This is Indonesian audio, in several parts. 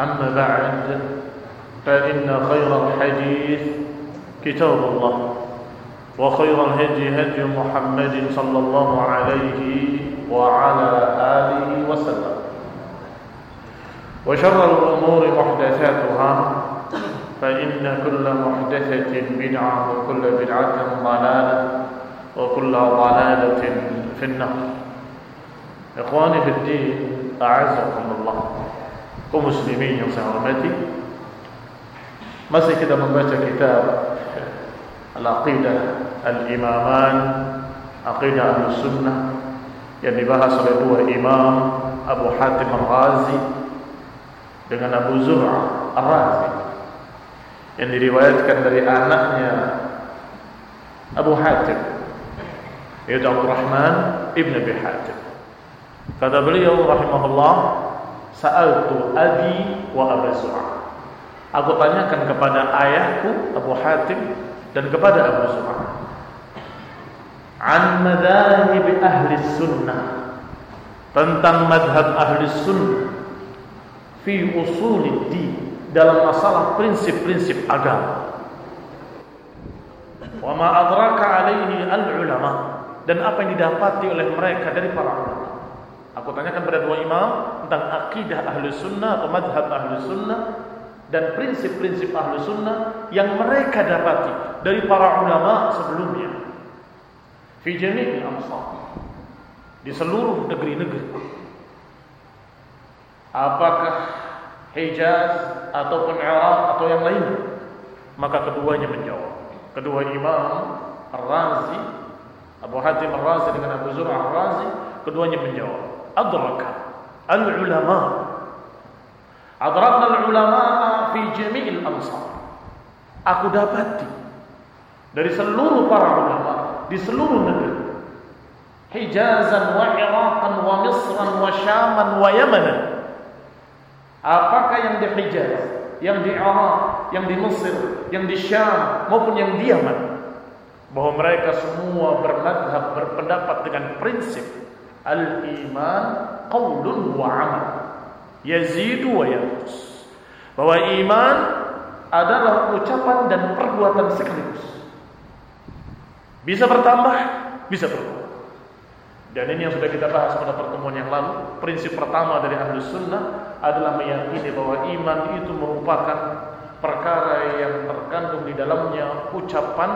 أما بعد فإن خير الحديث كتاب الله وخير الهدي هدي محمد صلى الله عليه وعلى آله وسلم. وشر الأمور محدثاتها فإن كل محدثة بدعة وكل بدعة ضلالة وكل ضلالة في النار. إخواني في الدين أعزكم الله. Kaum muslimin yang saya hormati masih kita membaca kitab Al-Aqidah Al-Imaman Aqidah Al-Sunnah yang dibahas oleh dua imam Abu Hatim Al-Razi dengan Abu Zur'a Al-Razi yang diriwayatkan dari anaknya Abu Hatim yaitu Abdurrahman Ibn Abi Hatim. Kata beliau rahimahullah Sa'altu abi wa Abu Zur'a. Aku tanyakan kepada ayahku Abu Hatim dan kepada Abu Zur'a. An madhahib ahli sunnah. Tentang madhab ahli sunnah. Fi usulid di dalam masalah prinsip-prinsip agama. Wa ma adraka alaihi al-ulama dan apa yang didapati oleh mereka dari para ulama. Aku tanyakan pada dua imam tentang akidah ahlu sunnah atau madhab ahlu sunnah dan prinsip-prinsip ahlu sunnah yang mereka dapati dari para ulama sebelumnya. Fi jami'il amsar. Di seluruh negeri-negeri. Apakah Hijaz ataupun Iraq atau yang lain? Maka keduanya menjawab. Kedua imam Ar-Razi, Abu Hatim Ar-Razi dengan Abu Zur'ah Ar-Razi, keduanya menjawab. Adraka al-ulama adrakna al-ulama fi jami'il amsar aku dapati dari seluruh para ulama di seluruh negeri Hijazan wa Iraqan wa Misran wa Syaman wa Yamanan. Apakah yang di Hijaz yang di Iraq yang di Mesir yang di Syam maupun yang di Yaman? Bahwa mereka semua bermadhab berpendapat dengan prinsip Al-iman qaulun wa amal. Yazidu wa yanqus. Bahwa iman adalah ucapan dan perbuatan sekaligus. Bisa bertambah, bisa berkurang. Dan ini yang sudah kita bahas pada pertemuan yang lalu. Prinsip pertama dari ahlu sunnah adalah meyakini bahwa iman itu merupakan perkara yang terkandung di dalamnya ucapan,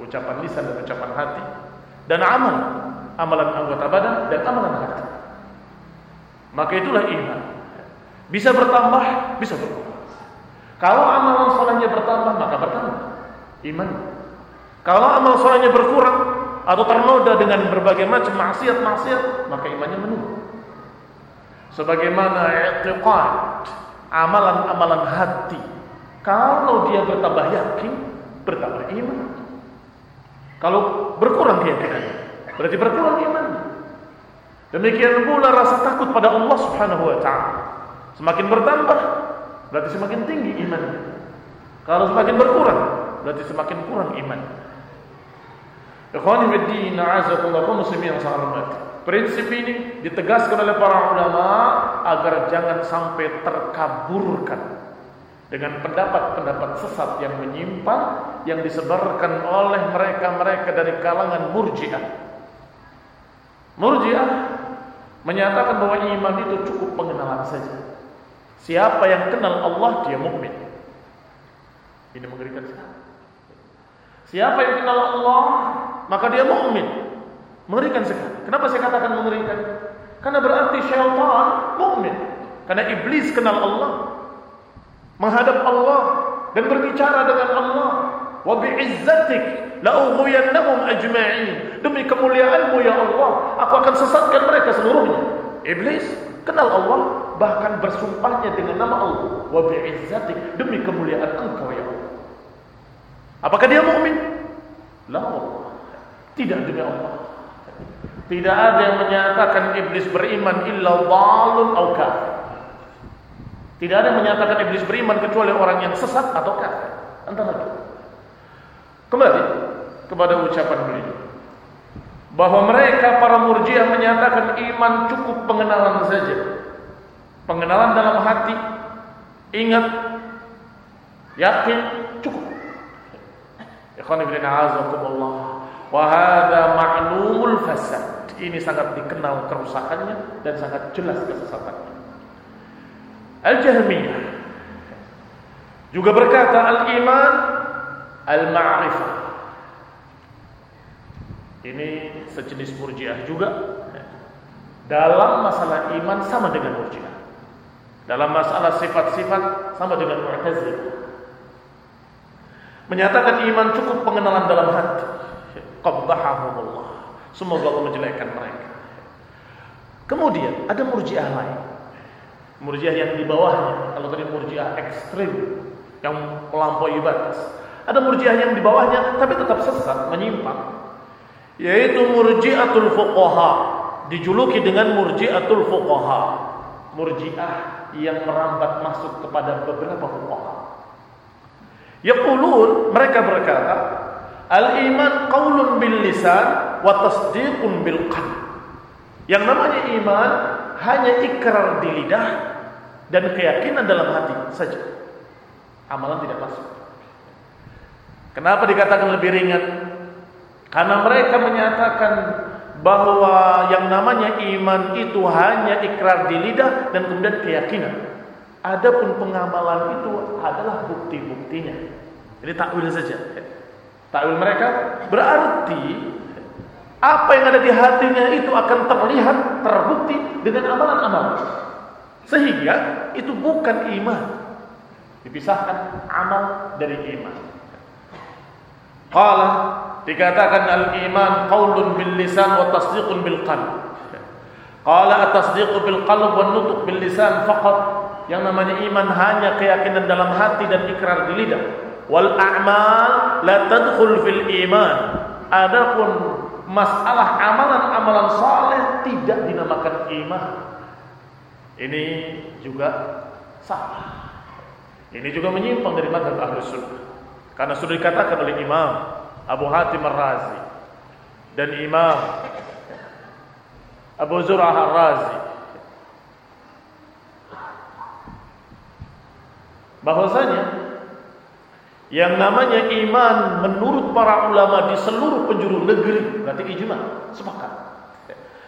ucapan lisan dan ucapan hati, dan amal amalan anggota badan dan amalan hati. Maka itulah iman. Bisa bertambah, bisa berkurang. Kalau amalan solehnya bertambah, maka bertambah iman. Kalau amal solehnya berkurang atau ternoda dengan berbagai macam maksiat-maksiat, maka imannya menurun. Sebagaimana i'tiqad, amalan-amalan hati, kalau dia bertambah yakin, bertambah iman. Kalau berkurang keyakinannya, Berarti berkurang iman. Demikian pula rasa takut pada Allah Subhanahu wa taala. Semakin bertambah, berarti semakin tinggi iman. Kalau semakin berkurang, berarti semakin kurang iman. Ikhwani fiddin, a'azakumullah muslimin yang sangat hormat. Prinsip ini ditegaskan oleh para ulama agar jangan sampai terkaburkan dengan pendapat-pendapat sesat yang menyimpang yang disebarkan oleh mereka-mereka dari kalangan murjiah Murji'ah menyatakan bahwa iman itu cukup pengenalan saja. Siapa yang kenal Allah dia mukmin. Ini mengerikan sekali. Siapa yang kenal Allah, maka dia mukmin. Mengerikan sekali. Kenapa saya katakan mengerikan? Karena berarti syaitan mukmin. Karena iblis kenal Allah. Menghadap Allah dan berbicara dengan Allah. Wa bi'izzatik la'ughwiyannahum ajma'in. Demi kemuliaanmu ya Allah, aku akan sesatkan mereka seluruhnya. Iblis kenal Allah bahkan bersumpahnya dengan nama Allah. Wa bi'izzatik demi kemuliaan Engkau ya Allah. Apakah dia mukmin? La Tidak demi Allah. Tidak ada yang menyatakan iblis beriman illa dhalun au. Tidak ada yang menyatakan iblis beriman kecuali orang yang sesat atau kafir. Antara itu. Kembali kepada ucapan beliau bahwa mereka para murjiah menyatakan iman cukup pengenalan saja. Pengenalan dalam hati, ingat, yakin, cukup. Ikhwan ibn a'azakumullah. Wahada ma'lumul fasad. Ini sangat dikenal kerusakannya dan sangat jelas kesesatannya. Al-Jahmiyah juga berkata al-iman al-ma'rifah. Ini sejenis murjiah juga. Dalam masalah iman sama dengan murjiah. Dalam masalah sifat-sifat sama dengan mu'tazilah. Menyatakan iman cukup pengenalan dalam hati qabbahahumullah. Semoga Allah menjelekkan mereka. Kemudian ada murjiah lain. Murjiah yang di bawahnya. Kalau tadi murjiah ekstrim yang melampaui batas. Ada murjiah yang di bawahnya tapi tetap sesat, menyimpang. Yaitu murjiatul fuqaha. Dijuluki dengan murjiatul fuqaha. Murjiah yang merambat masuk kepada beberapa fuqaha. Yaqulun mereka berkata, Al-iman qaulun bil lisan wa tasdiqun bil qalb. Yang namanya iman hanya ikrar di lidah dan keyakinan dalam hati saja. Amalan tidak masuk. Kenapa dikatakan lebih ringan? Karena mereka menyatakan bahwa yang namanya iman itu hanya ikrar di lidah dan kemudian keyakinan. Adapun pengamalan itu adalah bukti-buktinya. Ini takwil saja. Takwil mereka berarti apa yang ada di hatinya itu akan terlihat, terbukti dengan amalan-amalan. Sehingga itu bukan iman. Dipisahkan amal dari iman. Qala dikatakan al-iman qaulun bil lisan wa tasdiqun bil qalb. Qala at-tasdiqu bil qalb wa nutq bil lisan faqat. Yang namanya iman hanya keyakinan dalam hati dan ikrar di lidah wal a'mal la tadkhul fil iman. Adapun masalah amalan-amalan saleh tidak dinamakan iman. Ini juga salah. Ini juga menyimpang dari mazhab Ahlus Sunnah. Karena sudah dikatakan oleh Imam Abu Hatim Ar-Razi dan Imam Abu Zur'ah Ar-Razi bahwasanya yang namanya iman menurut para ulama di seluruh penjuru negeri berarti ijma, sepakat.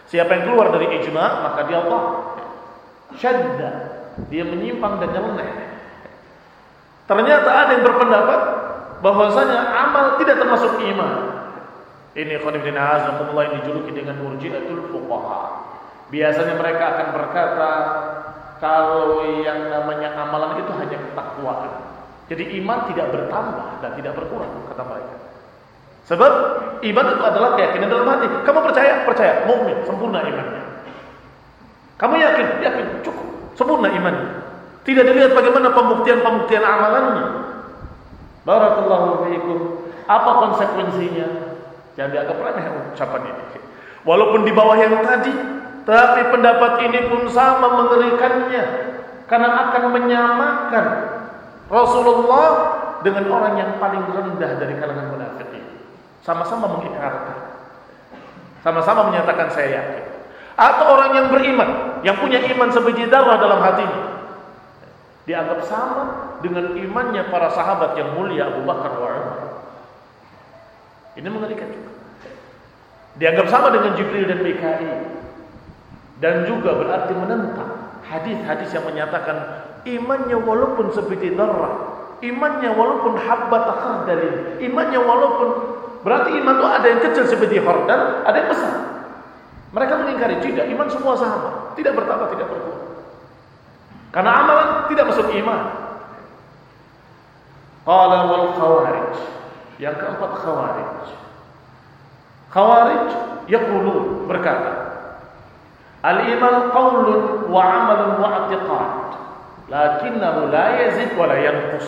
Siapa yang keluar dari ijma maka dia Allah. Syadda, dia menyimpang dan nyeleneh. Ternyata ada yang berpendapat bahwasanya amal tidak termasuk iman. Ini khonibdin azakumullah yang dijuluki dengan murjiatul fuqaha. Biasanya mereka akan berkata kalau yang namanya amalan itu hanya ketakwaan. Jadi iman tidak bertambah dan tidak berkurang kata mereka. Sebab iman itu adalah keyakinan dalam hati. Kamu percaya? Percaya. Mukmin, sempurna imannya. Kamu yakin? Yakin. Cukup. Sempurna imannya. Tidak dilihat bagaimana pembuktian-pembuktian amalannya. Barakallahu fiikum. Apa konsekuensinya? Jangan dianggap remeh ucapan ini. Walaupun di bawah yang tadi, tapi pendapat ini pun sama mengerikannya karena akan menyamakan Rasulullah dengan orang yang paling rendah dari kalangan munafikin. Sama-sama mengikrarkan. Sama-sama menyatakan saya yakin. Atau orang yang beriman, yang punya iman sebiji darah dalam hatinya. Dianggap sama dengan imannya para sahabat yang mulia Abu Bakar wa Umar. Ini mengerikan juga. Dianggap sama dengan Jibril dan Mikail. Dan juga berarti menentang hadis-hadis yang menyatakan imannya walaupun seperti darah Imannya walaupun habbat khardalin, imannya walaupun berarti iman itu ada yang kecil seperti khardal, ada yang besar. Mereka mengingkari tidak, iman semua sama, tidak bertambah, tidak berkurang. Karena amalan tidak masuk iman. Qala wal khawarij. Yang keempat khawarij. Khawarij yaqulun berkata, Al-iman qaulun wa amalun wa i'tiqad lakinnahu la yazid wa la yanqus.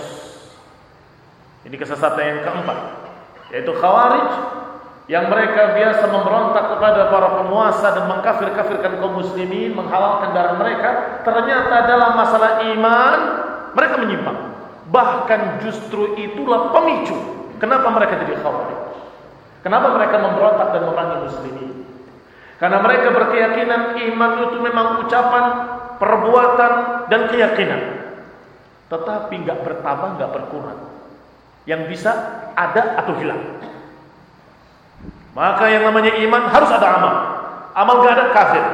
Ini kesesatan yang keempat, yaitu khawarij yang mereka biasa memberontak kepada para penguasa dan mengkafir-kafirkan kaum muslimin, menghalalkan darah mereka, ternyata dalam masalah iman mereka menyimpang. Bahkan justru itulah pemicu kenapa mereka jadi khawarij. Kenapa mereka memberontak dan memerangi muslimin? Karena mereka berkeyakinan iman itu memang ucapan perbuatan dan keyakinan. Tetapi nggak bertambah, nggak berkurang. Yang bisa ada atau hilang. Maka yang namanya iman harus ada amal. Amal nggak ada kafir.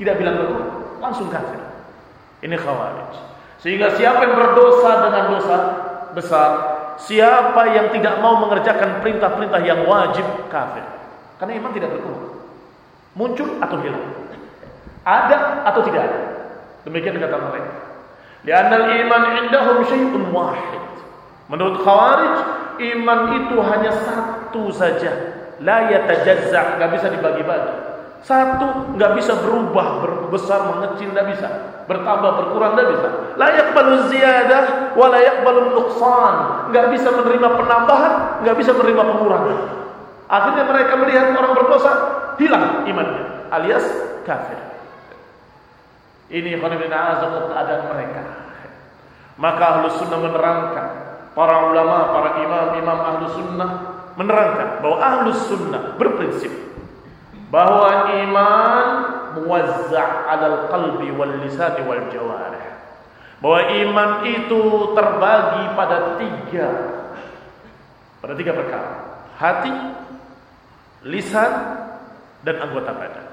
Tidak bilang berkurang, langsung kafir. Ini khawarij. Sehingga siapa yang berdosa dengan dosa besar, siapa yang tidak mau mengerjakan perintah-perintah yang wajib kafir. Karena iman tidak berkurang. Muncul atau hilang. Ada atau tidak ada? Demikian kata mereka. Lianna al-iman indahum syai'un wahid. Menurut Khawarij, iman itu hanya satu saja. La yatajazza, enggak bisa dibagi-bagi. Satu enggak bisa berubah, berbesar, mengecil enggak bisa. Bertambah, berkurang enggak bisa. La yaqbalu ziyadah wa la yaqbalu nuqsan. Enggak bisa menerima penambahan, enggak bisa menerima pengurangan. Akhirnya mereka melihat orang berdosa hilang imannya alias kafir. Ini keadaan mereka. Maka ahlu sunnah menerangkan, para ulama, para imam-imam ahlu sunnah menerangkan bahwa ahlu sunnah berprinsip bahwa iman muwazza' alal qalbi wal lisani wal jawarih. Bahwa iman itu terbagi pada tiga pada tiga perkara. Hati, lisan, dan anggota badan.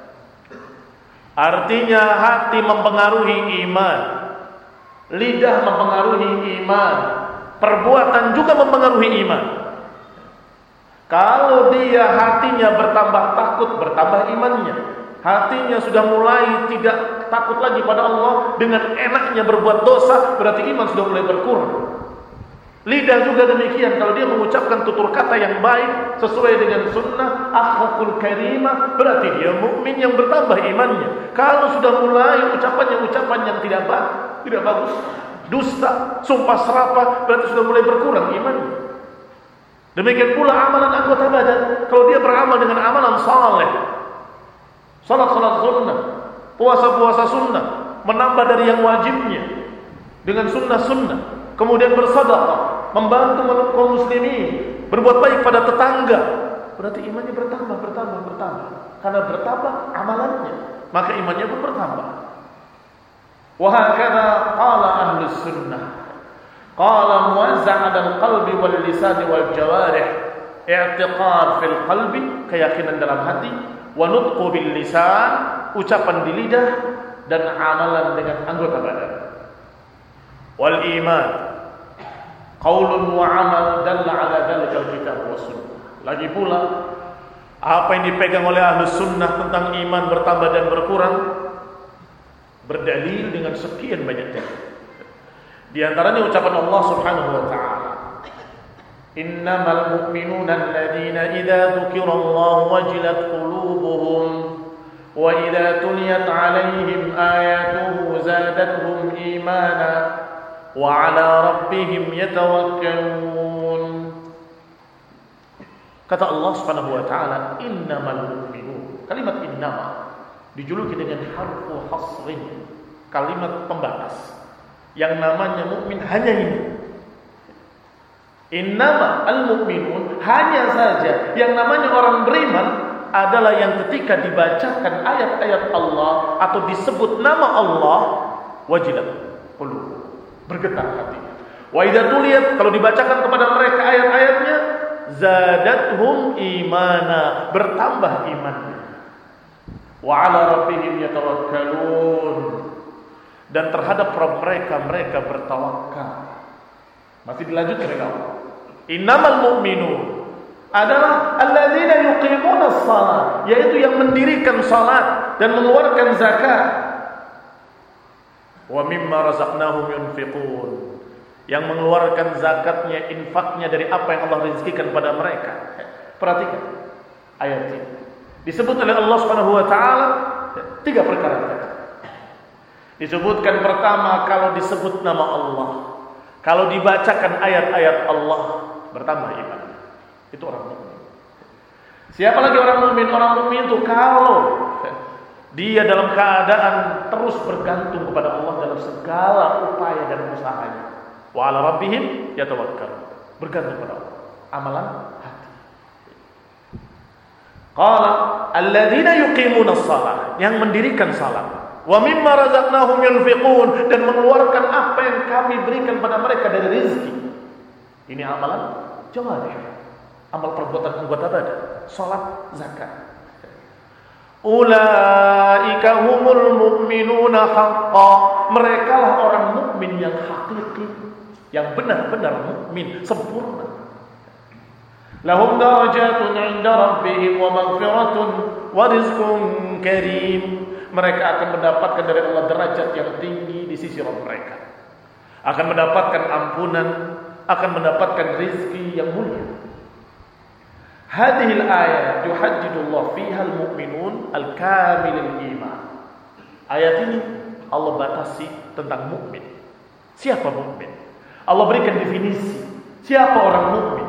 Artinya hati mempengaruhi iman. Lidah mempengaruhi iman. Perbuatan juga mempengaruhi iman. Kalau dia hatinya bertambah takut, bertambah imannya. Hatinya sudah mulai tidak takut lagi pada Allah dengan enaknya berbuat dosa, berarti iman sudah mulai berkurang. Lidah juga demikian kalau dia mengucapkan tutur kata yang baik sesuai dengan sunnah akhlakul karimah berarti dia mukmin yang bertambah imannya. Kalau sudah mulai ucapannya ucapan yang tidak baik, tidak bagus, dusta, sumpah serapah berarti sudah mulai berkurang imannya. Demikian pula amalan anggota badan kalau dia beramal dengan amalan saleh. Salat-salat sunnah, puasa-puasa sunnah, menambah dari yang wajibnya dengan sunnah-sunnah, kemudian bersedekah, membantu kaum muslimin, berbuat baik pada tetangga, berarti imannya bertambah, bertambah, bertambah. Karena bertambah amalannya, maka imannya pun bertambah. Wahakala qala ahli sunnah. Qala muwazza' al-qalbi wal lisan wal jawarih. I'tiqad fil qalbi, keyakinan dalam hati, wa nutqu bil lisan, ucapan di lidah dan amalan dengan anggota badan. Wal iman qaulun wa amal dalla ala dzalika alkitab was sunnah. Lagi pula apa yang dipegang oleh ahlu sunnah tentang iman bertambah dan berkurang berdalil dengan sekian banyak dalil. Di antaranya ucapan Allah Subhanahu wa taala. Innamal mu'minuna alladziina idza dzukirallahu wajilat qulubuhum wa idza tuliyat 'alaihim ayatuhu zadatuhum imana وعلى ربهم يتوكلون Kata Allah Subhanahu wa taala, "Innamal mu'minun." Kalimat innama dijuluki dengan harfu hasrin, kalimat pembatas. Yang namanya mukmin hanya ini. Innama al-mu'minun hanya saja yang namanya orang beriman adalah yang ketika dibacakan ayat-ayat Allah atau disebut nama Allah wajilat qulub bergetar hatinya. Wa kalau dibacakan kepada mereka ayat-ayatnya zadathum imana, bertambah imannya. Wa ala rabbihim yatawakkalun. Dan terhadap Rabb mereka mereka bertawakal. Masih dilanjutkan oleh Allah. Innamal mu'minun adalah alladzina yuqimuna shalah, yaitu yang mendirikan salat dan mengeluarkan zakat. Wa mimma razaqnahum yunfiqun. Yang mengeluarkan zakatnya, infaknya dari apa yang Allah rezekikan pada mereka. Perhatikan ayat ini. Disebut oleh Allah Subhanahu wa taala tiga perkara Disebutkan pertama kalau disebut nama Allah. Kalau dibacakan ayat-ayat Allah bertambah iman. Itu orang mukmin. Siapa lagi orang mukmin? Orang mukmin itu kalau dia dalam keadaan terus bergantung kepada Allah dalam segala upaya dan usahanya. Wa ala rabbihim yatawakkal. Bergantung kepada Allah. Amalan hati. Qala alladzina yuqimuna shalah, yang mendirikan salat wa mimma razaqnahum yunfiqun dan mengeluarkan apa yang kami berikan pada mereka dari rezeki. Ini amalan jawarih. Amal perbuatan anggota badan, salat, zakat. Ulaika humul mu'minuna haqqan. Mereka lah orang mukmin yang hakiki, yang benar-benar mukmin sempurna. Lahum darajatun 'inda rabbihim wa maghfiratun wa rizqun karim mereka akan mendapatkan dari Allah derajat yang tinggi di sisi Rabb mereka. Akan mendapatkan ampunan, akan mendapatkan rizki yang mulia. Hadihil ayat yuhajjidullah fiha al-mu'minun al-kamilil iman. Ayat ini Allah batasi tentang mukmin. Siapa mukmin? Allah berikan definisi. Siapa orang mukmin?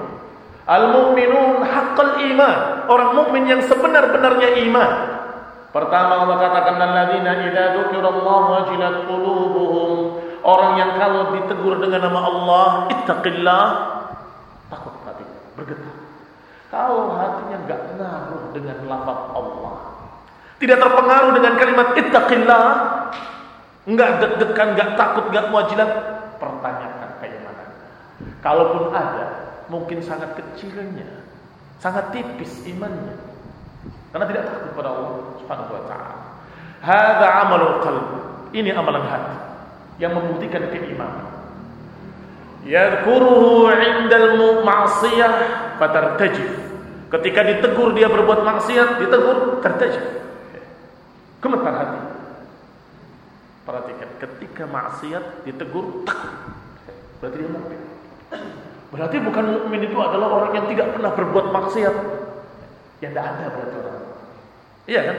Al-mu'minun haqqal iman. Orang mukmin yang sebenar-benarnya iman. Pertama Allah katakan alladzina idza dzukirallahu wajilat qulubuhum. Orang yang kalau ditegur dengan nama Allah, ittaqillah, takut hati, bergetar. Kalau hatinya enggak ngaruh dengan lafaz Allah, tidak terpengaruh dengan kalimat ittaqillah, enggak deg-degan, enggak takut, enggak muajilat, pertanyakan mana. Kalaupun ada, mungkin sangat kecilnya, sangat tipis imannya. Karena tidak takut pada Allah Subhanahu wa taala. Hadza amalul qalb. Ini amalan hati yang membuktikan keimanan. Yadhkuruhu 'indal ma'siyah fatartajif. Ketika ditegur dia berbuat maksiat, ditegur tertajif. Gemetar hati. Perhatikan, ketika maksiat ditegur takut. Berarti dia mukmin. Berarti bukan mukmin itu adalah orang yang tidak pernah berbuat maksiat. Yang tidak ada berarti orang Iya kan?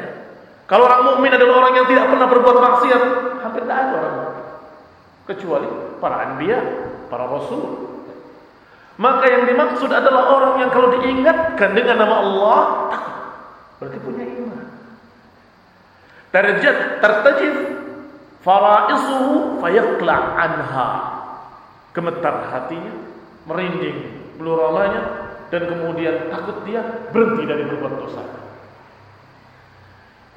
Kalau orang mukmin adalah orang yang tidak pernah berbuat maksiat, hampir tidak ada orang. Kecuali para anbiya, para rasul. Maka yang dimaksud adalah orang yang kalau diingatkan dengan nama Allah. Berarti punya iman. Terjat, tertajif faraisuhu fayaqla anha. Gemetar hatinya, merinding bulu ramanya dan kemudian takut dia berhenti dari berbuat dosa.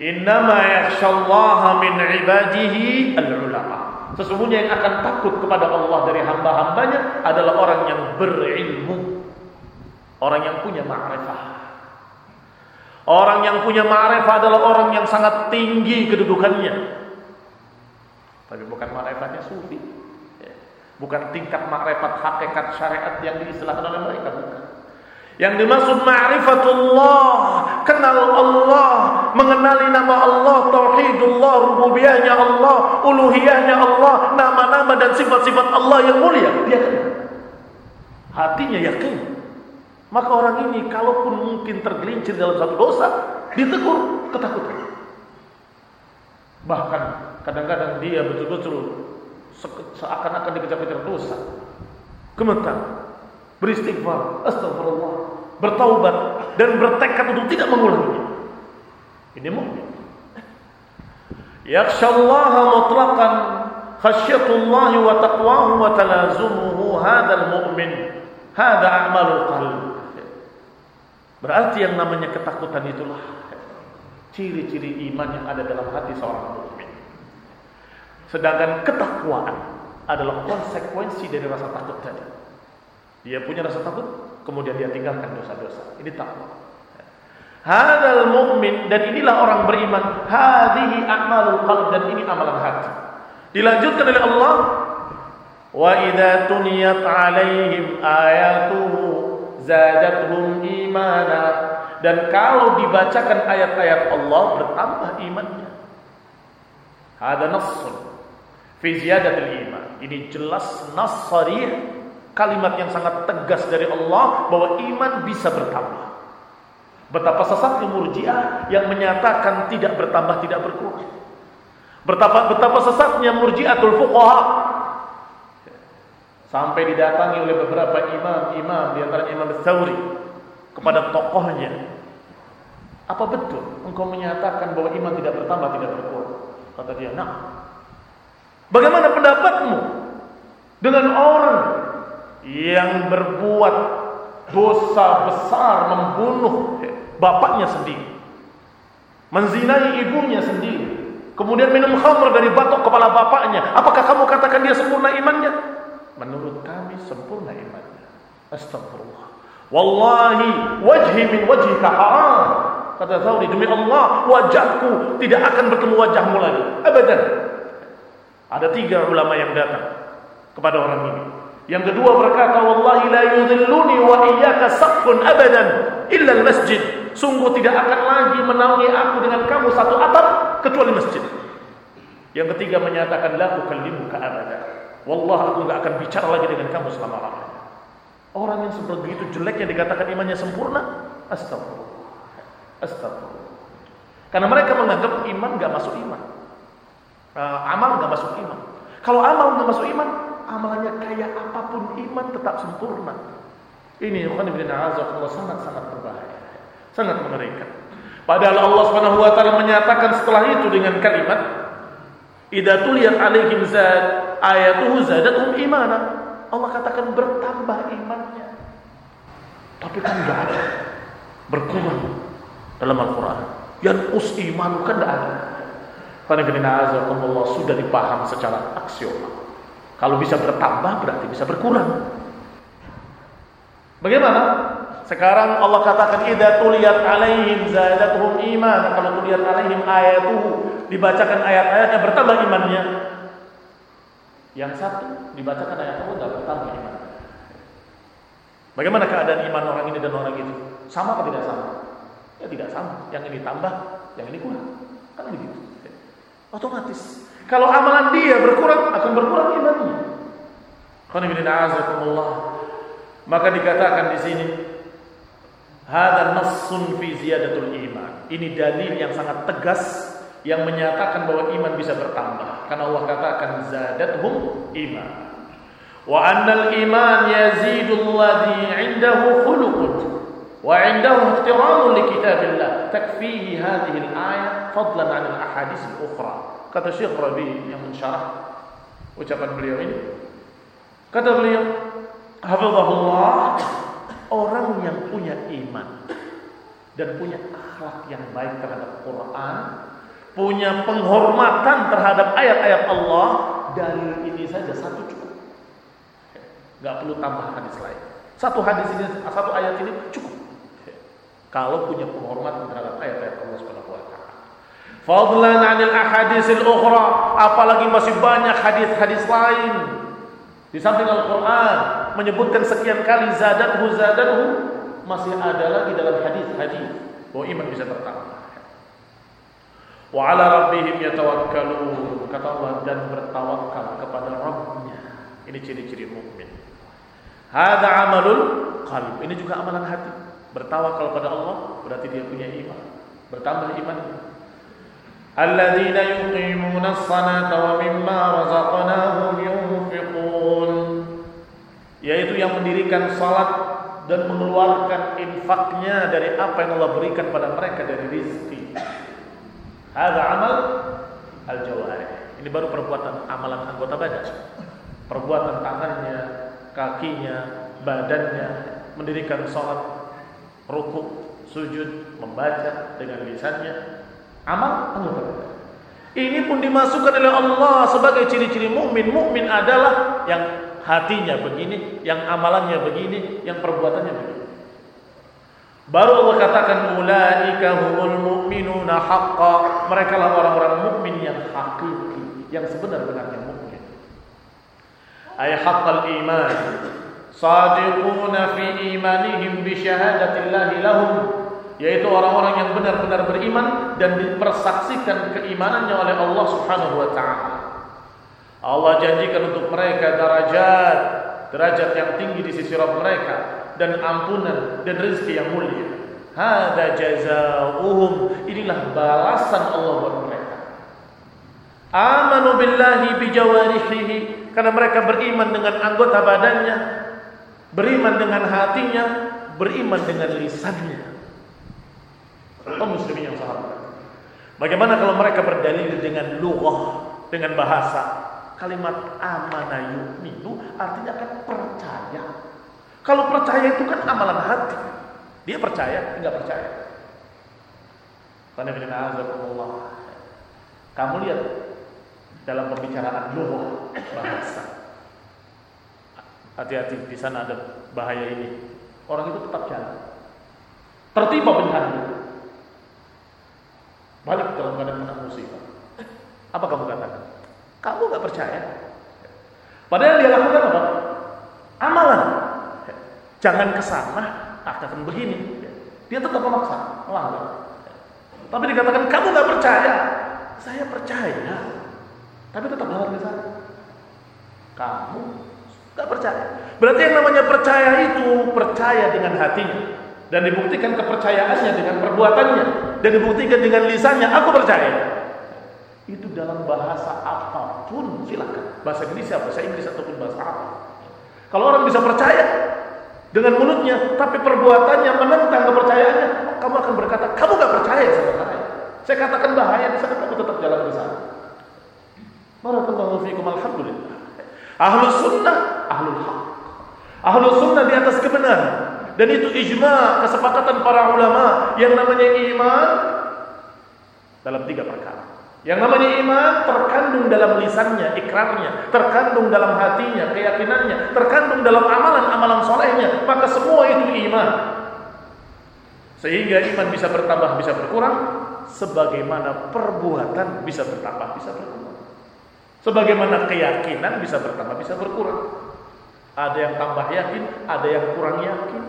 Innama yakhshallaha min ibadihi al-ulama. Sesungguhnya yang akan takut kepada Allah dari hamba-hambanya adalah orang yang berilmu. Orang yang punya ma'rifah. Orang yang punya ma'rifah adalah orang yang sangat tinggi kedudukannya. Tapi bukan ma'rifatnya sufi. Bukan tingkat ma'rifat hakikat syariat yang diistilahkan oleh mereka. Bukan. Yang dimaksud ma'rifatullah, kenal Allah, mengenali nama Allah, tauhidullah, rububiyahnya Allah, uluhiyahnya Allah, nama-nama dan sifat-sifat Allah yang mulia. Dia kenal. Hatinya yakin. Maka orang ini kalaupun mungkin tergelincir dalam satu dosa, ditegur ketakutan. Bahkan kadang-kadang dia betul-betul seakan-akan dikejar-kejar dosa. Gemetar, beristighfar, astagfirullah, bertaubat dan bertekad untuk tidak mengulanginya. Ini mukmin. Yakhshallaha mutlaqan khasyatullah wa taqwahu wa talazumuhu hadzal mu'min. Hadza a'malul qalb. Berarti yang namanya ketakutan itulah ciri-ciri iman yang ada dalam hati seorang mukmin. Sedangkan ketakwaan adalah konsekuensi dari rasa takut tadi. Dia punya rasa takut, kemudian dia tinggalkan dosa-dosa. Ini takwa. Hadal mu'min dan inilah orang beriman. Hadhihi a'malul qalb dan ini amalan hati. Dilanjutkan oleh Allah Wa idza tuniyat 'alaihim ayatuhu zadatuhum imana. Dan kalau dibacakan ayat-ayat Allah bertambah imannya. Ada nassun fi ziyadatil iman. Ini jelas nas kalimat yang sangat tegas dari Allah bahwa iman bisa bertambah. Betapa sesatnya murjiah yang menyatakan tidak bertambah, tidak berkurang. Betapa, betapa sesatnya murjiatul fuqaha. Sampai didatangi oleh beberapa imam-imam di antara Imam Tsauri kepada tokohnya. Apa betul engkau menyatakan bahwa iman tidak bertambah, tidak berkurang? Kata dia, "Nah. Bagaimana pendapatmu dengan orang yang berbuat dosa besar membunuh bapaknya sendiri, menzinai ibunya sendiri, kemudian minum khamr dari batok kepala bapaknya, apakah kamu katakan dia sempurna imannya? Menurut kami sempurna imannya. Astagfirullah. Wallahi wajhi min wajhika haram. Kata Thawri, demi Allah, wajahku tidak akan bertemu wajahmu lagi. Abadan. Ada tiga ulama yang datang kepada orang ini. Yang kedua berkata, Wallahi la yudhilluni wa iyyaka saqfun abadan illa al-masjid. Sungguh tidak akan lagi menaungi aku dengan kamu satu atap kecuali masjid. Yang ketiga menyatakan la ukallimuka abada. Wallah aku enggak akan bicara lagi dengan kamu selama-lamanya. Orang yang seperti itu jeleknya dikatakan imannya sempurna, astagfirullah. Astagfirullah. Karena mereka menganggap iman enggak masuk iman. Uh, amal enggak masuk iman. Kalau amal enggak masuk iman, amalannya kayak apa pun iman tetap sempurna. Ini ikhwan ibn Allah sangat-sangat berbahaya. Sangat mengerikan. Padahal Allah taala menyatakan setelah itu dengan kalimat Idza tuliyat alaihim zad ayatuhu zadatuhum imana. Allah katakan bertambah imannya. Tapi kan enggak ada berkurang dalam Al-Qur'an. Yang us iman kan enggak ada. Karena kena Allah sudah dipaham secara aksiomal. Kalau bisa bertambah berarti bisa berkurang. Bagaimana? Sekarang Allah katakan idza tuliyat alaihim zadatuhum iman. Kalau tuliyat alaihim ayatuhu, dibacakan ayat-ayatnya bertambah imannya. Yang satu dibacakan ayat Allah enggak bertambah iman. Bagaimana keadaan iman orang ini dan orang itu? Sama atau tidak sama? Ya tidak sama. Yang ini tambah, yang ini kurang. Kan begitu. Otomatis. Kalau amalan dia berkurang, akan berkurang imannya. Maka dikatakan di sini Hada nassun fi ziyadatul iman. Ini dalil yang sangat tegas yang menyatakan bahwa iman bisa bertambah. Karena Allah katakan zadathum iman. Wa annal iman yazidu alladhi 'indahu khuluqun wa 'indahu ihtiramun li kitabillah. Takfihi hadhihi al-ayah fadlan 'an al-ahadits al-ukhra. Kata Syekh Rabi yang mensyarah ucapan beliau ini. Kata beliau, hafizahullah Orang yang punya iman dan punya akhlak yang baik terhadap Quran, punya penghormatan terhadap ayat-ayat Allah, dari ini saja satu cukup. Gak perlu tambah hadis lain. Satu hadis ini, satu ayat ini cukup. Kalau punya penghormatan terhadap ayat-ayat Allah taala. Fadlan 'anil ahadisil ukhra, apalagi masih banyak hadis-hadis lain di samping Al-Quran menyebutkan sekian kali zadathu zadathu masih ada lagi dalam hadis-hadis bahwa iman bisa bertambah. Wa ala rabbihim yatawakkalun kata Allah dan bertawakal kepada Rabbnya. Ini ciri-ciri mukmin. Hada amalul qalb. Ini juga amalan hati. Bertawakal pada Allah berarti dia punya iman. Bertambah imannya. Yuqimuna as-salata wa mimma razaqnahum yunfiqun yaitu yang mendirikan salat dan mengeluarkan infaknya dari apa yang Allah berikan pada mereka dari rizki. Ada amal al-jawarih. Ini baru perbuatan amalan anggota badan. Perbuatan tangannya, kakinya, badannya, mendirikan salat, rukuk, sujud, membaca dengan lisannya, amal badan. Ini pun dimasukkan oleh Allah sebagai ciri-ciri mukmin. Mukmin adalah yang hatinya begini, yang amalannya begini, yang perbuatannya begini. Baru Allah katakan ulaika humul mu'minuna haqqa. Mereka lah orang-orang mukmin yang hakiki, yang sebenar-benarnya mukmin. ay haqqal iman sadiquna fi imanihim bi syahadatillahi lahum yaitu orang-orang yang benar-benar beriman dan dipersaksikan keimanannya oleh Allah Subhanahu wa taala. Allah janjikan untuk mereka derajat, derajat yang tinggi di sisi Rabb mereka dan ampunan dan rezeki yang mulia. Hada jazaohum. Inilah balasan Allah buat mereka. Amanu billahi bijawarihi karena mereka beriman dengan anggota badannya, beriman dengan hatinya, beriman dengan lisannya. Oh muslimin yang sahabat. Bagaimana kalau mereka berdalil dengan lughah, dengan bahasa? Kalimat amana yu'minu artinya kan percaya. Kalau percaya itu kan amalan hati. Dia percaya, enggak percaya. Kamu lihat dalam pembicaraan lughah bahasa. Hati-hati di sana ada bahaya ini. Orang itu tetap jalan. Tertiba bencana. Balik dalam keadaan menang musibah. Apa kamu katakan? Kamu nggak percaya. Padahal dia lakukan apa? Amalan. Jangan ke sana, akan begini. Dia tetap memaksa, melanggar. Tapi dikatakan kamu nggak percaya. Saya percaya. Tapi tetap melanggar ke sana. Kamu nggak percaya. Berarti yang namanya percaya itu percaya dengan hatinya dan dibuktikan kepercayaannya dengan perbuatannya dan dibuktikan dengan lisannya aku percaya. Itu dalam bahasa apa pun silakan. Bahasa Indonesia bahasa Inggris ataupun bahasa Arab. Kalau orang bisa percaya dengan mulutnya tapi perbuatannya menentang kepercayaannya kamu akan berkata kamu gak percaya sama saya. Saya katakan bahaya di sana kamu tetap jalan di sana. Barakallahu fiikum alhamdulillah. Ahlus sunnah ahlul haq. Ahlus sunnah di atas kebenaran dan itu ijma kesepakatan para ulama yang namanya iman dalam tiga perkara yang namanya iman terkandung dalam lisannya, ikrarnya, terkandung dalam hatinya, keyakinannya, terkandung dalam amalan-amalan solehnya. Maka semua itu iman. Sehingga iman bisa bertambah, bisa berkurang. Sebagaimana perbuatan bisa bertambah, bisa berkurang. Sebagaimana keyakinan bisa bertambah, bisa berkurang. Ada yang tambah yakin, ada yang kurang yakin.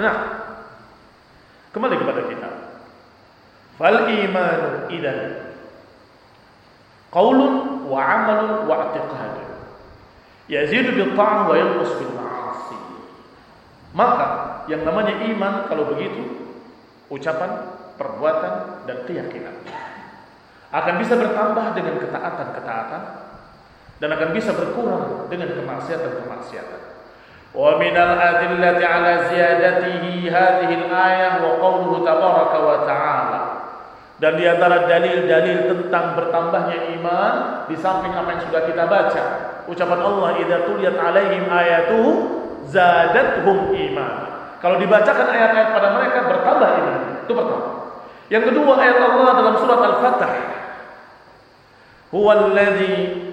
Nah, kembali kepada kita. Fal iman idan qaulun wa amalun wa i'tiqad yazidu bil ta'am wa yanqus bil ma'asi maka yang namanya iman kalau begitu ucapan perbuatan dan keyakinan akan bisa bertambah dengan ketaatan-ketaatan dan akan bisa berkurang dengan kemaksiatan-kemaksiatan. Wa minal adillati ala ziyadatihi hadhihi al-ayah wa qawluhu tabaraka wa ta'ala dan di antara dalil-dalil tentang bertambahnya iman di samping apa yang sudah kita baca, ucapan Allah idza tuliyat alaihim ayatu zadatuhum iman. Kalau dibacakan ayat-ayat pada mereka bertambah iman. Itu pertama. Yang kedua ayat Allah dalam surat Al-Fatah. Huwa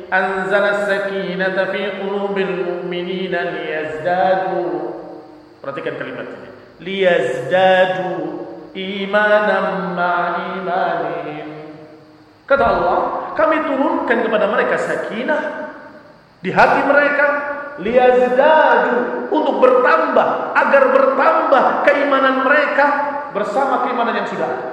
anzala as-sakinata fi qulubil mu'minina liyazdadu. Perhatikan kalimat ini. Liyazdadu imanan ma'imanihim. Kata Allah, kami turunkan kepada mereka sakinah di hati mereka liyazdadu untuk bertambah agar bertambah keimanan mereka bersama keimanan yang sudah ada.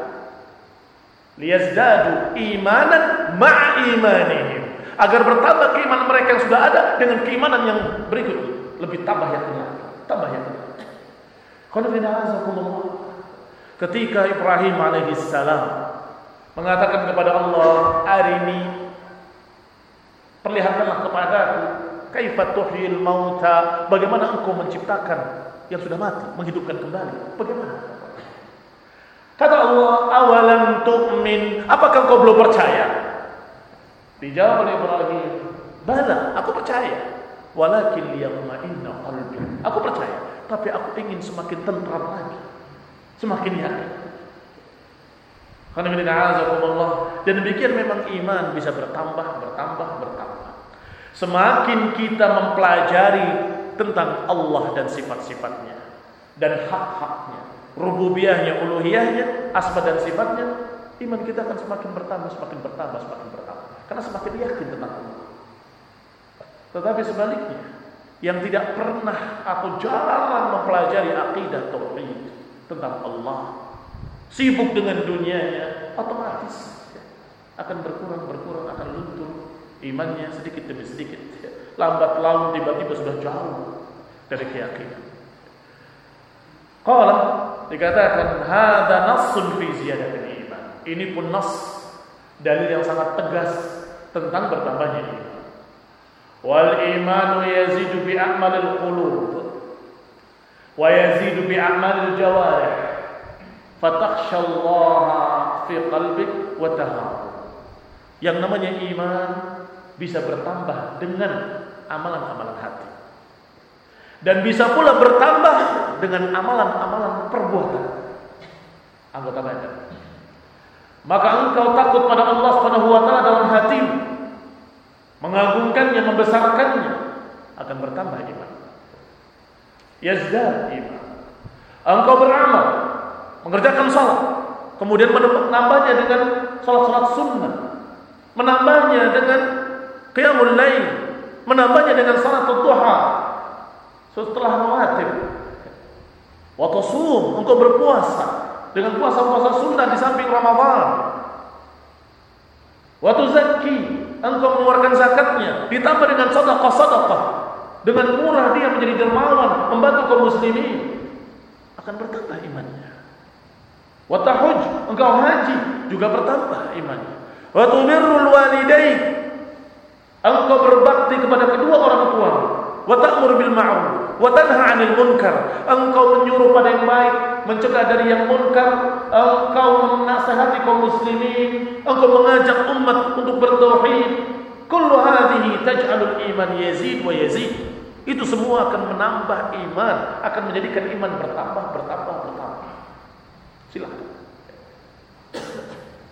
Liyazdadu imanan ma'imanihim agar bertambah keimanan mereka yang sudah ada dengan keimanan yang berikut lebih tambah yakin tambah yakin Ketika Ibrahim alaihissalam mengatakan kepada Allah, "Arini perlihatkanlah kepadaku kaifa tuhyil mauta, bagaimana engkau menciptakan yang sudah mati, menghidupkan kembali. Bagaimana?" Kata Allah, "Awalam tu'min?" Apakah engkau belum percaya? Dijawab oleh Ibrahim, "Bala, aku percaya." Walakin liyatma'inna qalbi. Aku percaya, tapi aku ingin semakin tentram lagi semakin yakin. Dan demikian memang iman bisa bertambah, bertambah, bertambah. Semakin kita mempelajari tentang Allah dan sifat-sifatnya dan hak-haknya, rububiyahnya, uluhiyahnya, asma dan sifatnya, iman kita akan semakin bertambah, semakin bertambah, semakin bertambah. Karena semakin yakin tentang Allah. Tetapi sebaliknya, yang tidak pernah atau jarang mempelajari akidah tauhid tentang Allah, sibuk dengan dunianya, otomatis akan berkurang, berkurang, akan luntur imannya sedikit demi sedikit. Lambat laun tiba-tiba sudah jauh dari keyakinan. Qala dikatakan hada nassun fi ziyadatil iman. Ini pun nas dalil yang sangat tegas tentang bertambahnya iman. Wal imanu yazidu bi a'malil qulub wa yazidu bi a'malil jawarih. Fatakhshallaha fi qalbik wa tahabu. Yang namanya iman bisa bertambah dengan amalan-amalan hati. Dan bisa pula bertambah dengan amalan-amalan perbuatan. Anggota badan. Maka engkau takut pada Allah Subhanahu wa taala dalam hatimu mengagungkannya, membesarkannya, akan bertambah iman. Yazdad iman. Engkau beramal, mengerjakan salat, kemudian menambahnya dengan salat-salat sunnah, menambahnya dengan qiyamul lain, menambahnya dengan salat duha. Setelah rawatib. Wa tasum, engkau berpuasa dengan puasa-puasa sunnah di samping Ramadan. Wa tuzakki, engkau mengeluarkan zakatnya ditambah dengan sedekah-sedekah dengan murah dia menjadi dermawan membantu kaum muslimin. Akan bertambah imannya. Wa tahuj engkau haji juga bertambah imannya. Wa tumirrul walidain engkau berbakti kepada kedua orang tua wa ta'mur bil ma'ruf wa tanha 'anil munkar engkau menyuruh pada yang baik mencegah dari yang munkar. Engkau menasihati kaum muslimin. Engkau mengajak umat untuk bertauhid. Kullu hadhihi taj'alul iman yazid wa yazid. Itu semua akan menambah iman akan menjadikan iman bertambah bertambah bertambah. Silakan.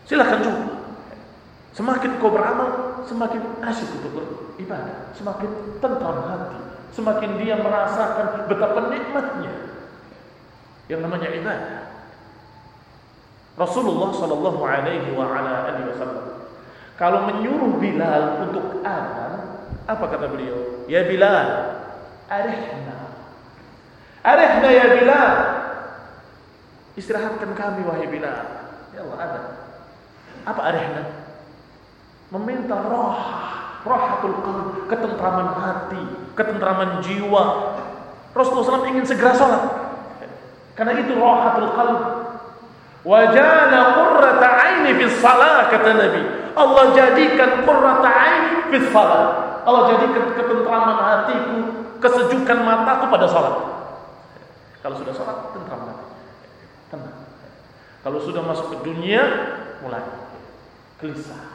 Silakan coba semakin kau beramal semakin asyik untuk beribadah semakin tentram hati semakin dia merasakan betapa nikmatnya yang namanya ibadah. Rasulullah Shallallahu Alaihi Wasallam kalau menyuruh Bilal untuk adzan, apa kata beliau? Ya Bilal, arihna, arihna ya Bilal, istirahatkan kami wahai Bilal. Ya Allah ada. Apa arihna? Meminta roh rahatul qalb, ketentraman hati, ketentraman jiwa. Rasulullah SAW ingin segera sholat. Karena itu rahatul qalb. Wajana qurrata aini fi salat kata Nabi. Allah jadikan qurrata aini fi salat. Allah jadikan ketentraman hatiku, kesejukan mataku pada salat. Kalau sudah salat, tentram hati. Tenang. Kalau sudah masuk ke dunia, mulai gelisah.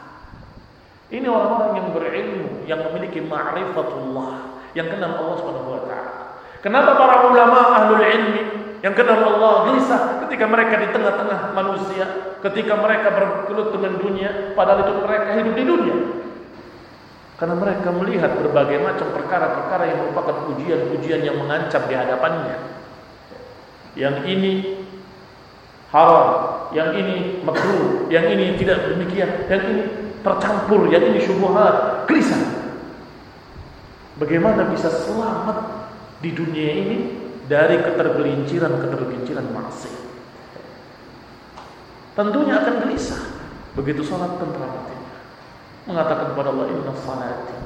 Ini orang-orang yang berilmu, yang memiliki ma'rifatullah, yang kenal Allah Subhanahu wa taala. Kenapa para ulama ahlul ilmi yang kenal Allah gelisah ketika mereka di tengah-tengah manusia, ketika mereka bergelut dengan dunia, padahal itu mereka hidup di dunia. Karena mereka melihat berbagai macam perkara-perkara yang merupakan ujian-ujian yang mengancam di hadapannya. Yang ini haram, yang ini makruh, yang ini tidak demikian, yang ini tercampur yang ini syubhat, gelisah. Bagaimana bisa selamat di dunia ini dari ketergelinciran-ketergelinciran maksiat? Tentunya akan gelisah. Begitu salat tentram. Mengatakan kepada Allah, "Inna salati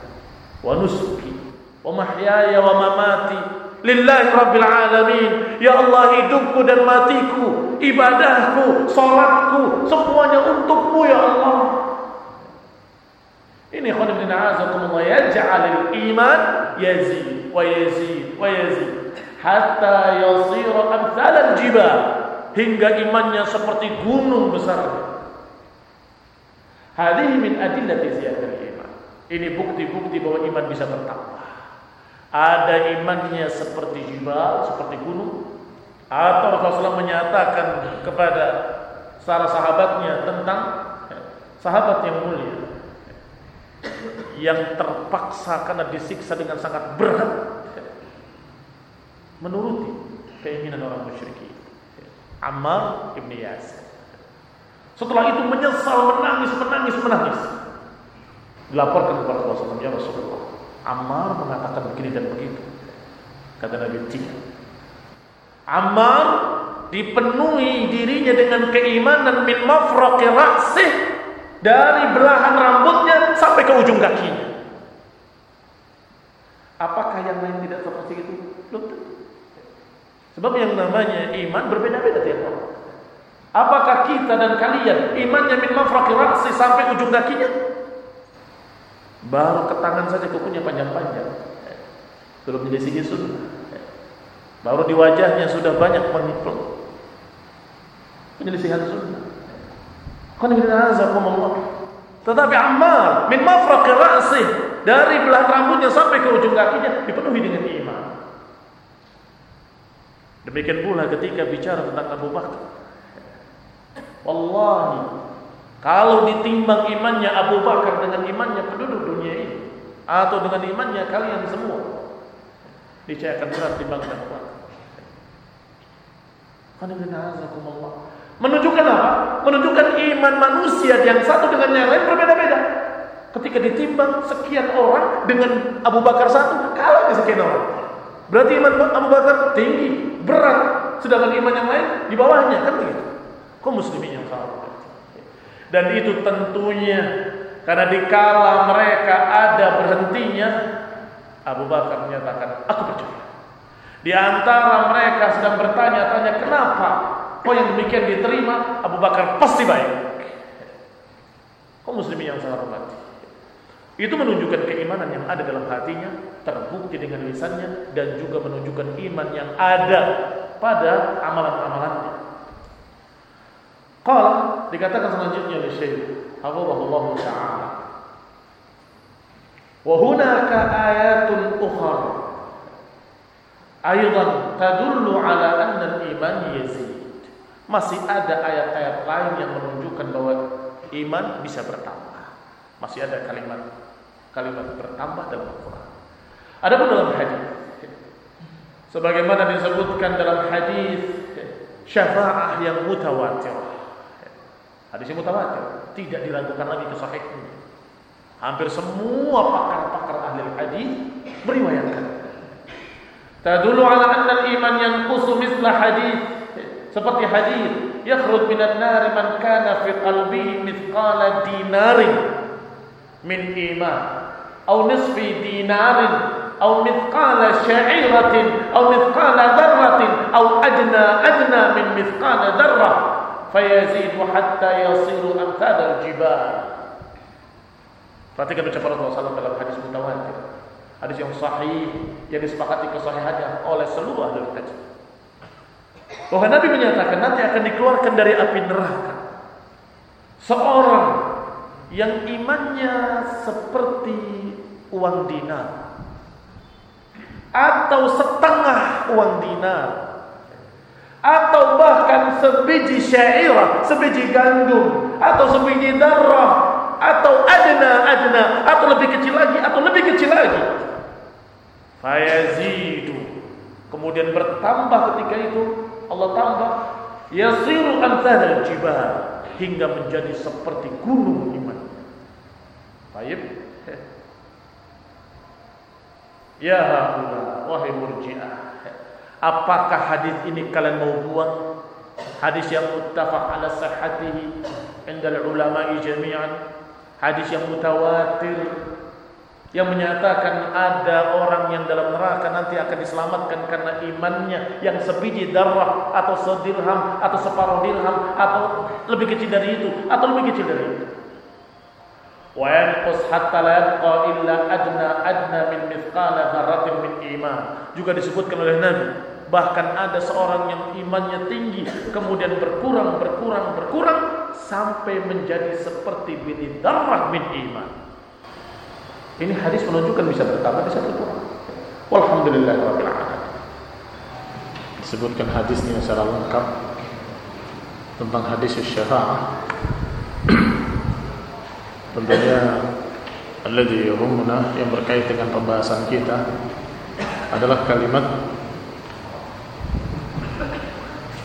wa nusuki wa mahyaya wa mamati lillahi rabbil alamin." Ya Allah, hidupku dan matiku, ibadahku, salatku, semuanya untukmu ya Allah. Ini khonib bin azakumullah yaj'alil iman yazid wa yazid wa yazid hatta yasira amthal al-jibal hingga imannya seperti gunung besar. Hadhihi min adillati ziyadah iman. Ini bukti-bukti bahwa iman bisa bertambah. Ada imannya seperti jibal, seperti gunung. Atau Rasulullah menyatakan kepada salah sahabatnya tentang sahabat yang mulia yang terpaksa karena disiksa dengan sangat berat menuruti keinginan orang musyrikin. Ammar ibn Yasir. Setelah itu menyesal, menangis, menangis, menangis. Dilaporkan kepada Rasulullah, ya Rasulullah, Ammar mengatakan begini dan begitu. Kata Nabi tidak. Ammar dipenuhi dirinya dengan keimanan min mafraqi ra'sih dari belahan rambutnya sampai ke ujung kakinya. Apakah yang lain tidak seperti itu? Sebab yang namanya iman berbeda-beda tiap orang. Apakah kita dan kalian imannya min mafraqi ra'si sampai ujung kakinya? Baru ke tangan saja kukunya panjang-panjang. Belum sini sunnah. Baru di wajahnya sudah banyak pengikut. Penyelisihan sunnah. Tetapi Ammar min mafraqi ra'si dari belahan rambutnya sampai ke ujung kakinya dipenuhi dengan iman. Demikian pula ketika bicara tentang Abu Bakar. Wallahi, kalau ditimbang imannya Abu Bakar dengan imannya penduduk dunia ini atau dengan imannya kalian semua, niscaya akan berat timbangkan Abu Bakar. Menunjukkan apa? Menunjukkan iman manusia yang satu dengan yang lain berbeda-beda. Ketika ditimbang sekian orang dengan Abu Bakar satu, kalah sekian orang. Berarti iman Abu Bakar tinggi, berat, sedangkan iman yang lain di bawahnya, kan begitu. Kau muslimin yang salah. Dan itu tentunya karena dikala mereka ada berhentinya, Abu Bakar menyatakan, aku percaya. Di antara mereka sedang bertanya-tanya, kenapa kau yang demikian diterima, Abu Bakar pasti baik. Kau muslimin yang sangat hormati. Itu menunjukkan keimanan yang ada dalam hatinya, terbukti dengan lisannya dan juga menunjukkan iman yang ada pada amalan-amalannya. Qala dikatakan selanjutnya oleh Syekh Hafizahullah taala. Wa hunaka ayatun ukhra aidan tadullu ala anna al-iman yazid. Masih ada ayat-ayat lain yang menunjukkan bahwa iman bisa bertambah. Masih ada kalimat kalimat bertambah dalam Al-Quran. Ada pun dalam hadis. Sebagaimana disebutkan dalam hadis syafaah yang mutawatir. Hadis yang mutawatir tidak diragukan lagi kesahihnya. Hampir semua pakar-pakar ahli hadis meriwayatkan. Tadulu ala anna al-iman yanqusu misla hadis seperti hadis yakhruj minan nar man kana fi qalbihi mithqala dinarin min iman أو نصف دينار أو مثقال شعيرة أو مثقال ذرة أو أدنى أدنى من مثقال ذرة فيزيد حتى يصير أمثال الجبال Perhatikan ucapan Rasulullah SAW dalam hadis mutawatir. Hadis yang sahih yang disepakati kesahihannya oleh seluruh ahli hadis. Bahwa Nabi menyatakan nanti akan dikeluarkan dari api neraka. Seorang yang imannya seperti uang dinar. Atau setengah uang dinar. Atau bahkan sebiji syairah, sebiji gandum atau sebiji darah atau adna adna atau lebih kecil lagi atau lebih kecil lagi. Fayazidu. Kemudian bertambah ketika itu Allah tambah yasiru amsal jibal hingga menjadi seperti gunung iman Baik. Ya haula wahai murji'ah. Apakah hadis ini kalian mau buang? Hadis yang muttafaq ala sahhatihi inda ulama jami'an. Hadis yang mutawatir yang menyatakan ada orang yang dalam neraka nanti akan diselamatkan karena imannya yang sebiji darah atau sedirham atau separuh dirham atau lebih kecil dari itu atau lebih kecil dari itu. wa yanqus hatta la yabqa illa adna adna min mithqala dzarratin min iman juga disebutkan oleh Nabi bahkan ada seorang yang imannya tinggi kemudian berkurang berkurang berkurang sampai menjadi seperti biji darah min iman ini hadis menunjukkan bisa bertambah bisa berkurang walhamdulillah rabbil alamin. Disebutkan hadisnya secara lengkap tentang hadis syafaah tentunya alladhi yahumuna yang berkait dengan pembahasan kita adalah kalimat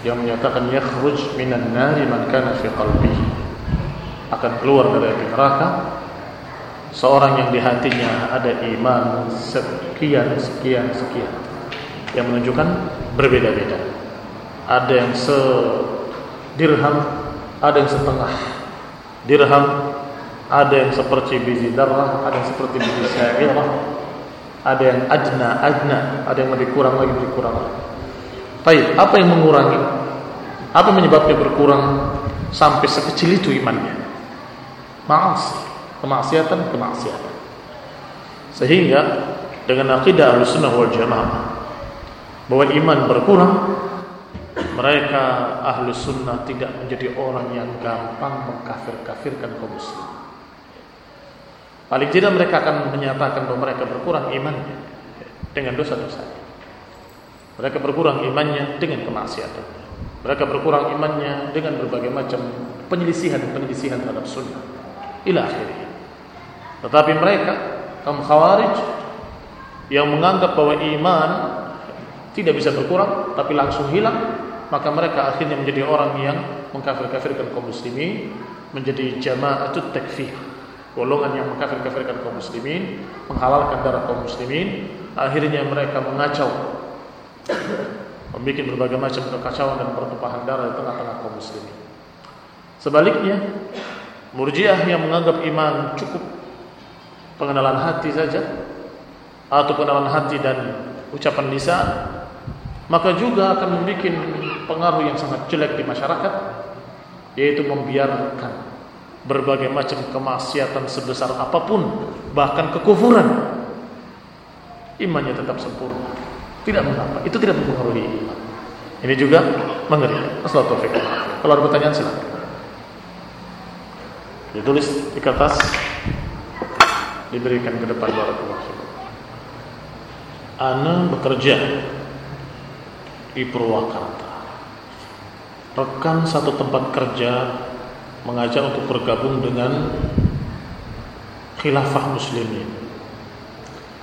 yang menyatakan yakhruj minan nari man kana fi qalbihi. Akan keluar dari api neraka seorang yang di hatinya ada iman sekian sekian sekian yang menunjukkan berbeda-beda. Ada yang se dirham, ada yang setengah dirham, ada yang seperti biji darah, ada yang seperti biji syairah, ada yang adna adna, ada yang lebih kurang lagi lebih kurang lagi. Baik, apa yang mengurangi? Apa menyebabnya berkurang sampai sekecil itu imannya? Maas, kemaksiatan, kemaksiatan. Sehingga dengan akidah Ahlussunnah wal Jamaah bahwa iman berkurang, mereka ahlu sunnah tidak menjadi orang yang gampang mengkafir-kafirkan kaum muslim. Paling tidak mereka akan menyatakan bahwa mereka berkurang imannya dengan dosa-dosa. Mereka berkurang imannya dengan kemaksiatan. Mereka berkurang imannya dengan berbagai macam penyelisihan-penyelisihan terhadap sunnah. Ila akhirnya. Tetapi mereka kaum khawarij yang menganggap bahwa iman tidak bisa berkurang tapi langsung hilang maka mereka akhirnya menjadi orang yang mengkafir-kafirkan kaum muslimin menjadi jama'atut takfir golongan yang mengkafir-kafirkan kaum muslimin menghalalkan darah kaum muslimin. Akhirnya mereka mengacau membuat berbagai macam kekacauan dan pertumpahan darah di tengah-tengah kaum muslimin. Sebaliknya murjiah yang menganggap iman cukup pengenalan hati saja atau pengenalan hati dan ucapan lisan maka juga akan membuat pengaruh yang sangat jelek di masyarakat yaitu membiarkan berbagai macam kemaksiatan sebesar apa pun bahkan kekufuran imannya tetap sempurna. Tidak mengapa itu tidak mempengaruhi iman. Ini juga mengerikan. Assalamualaikum kalau ada pertanyaan silakan. Ditulis di kertas diberikan ke depan barakallahu Ana bekerja di Purwakarta. Rekan satu tempat kerja mengajak untuk bergabung dengan khilafah muslimin.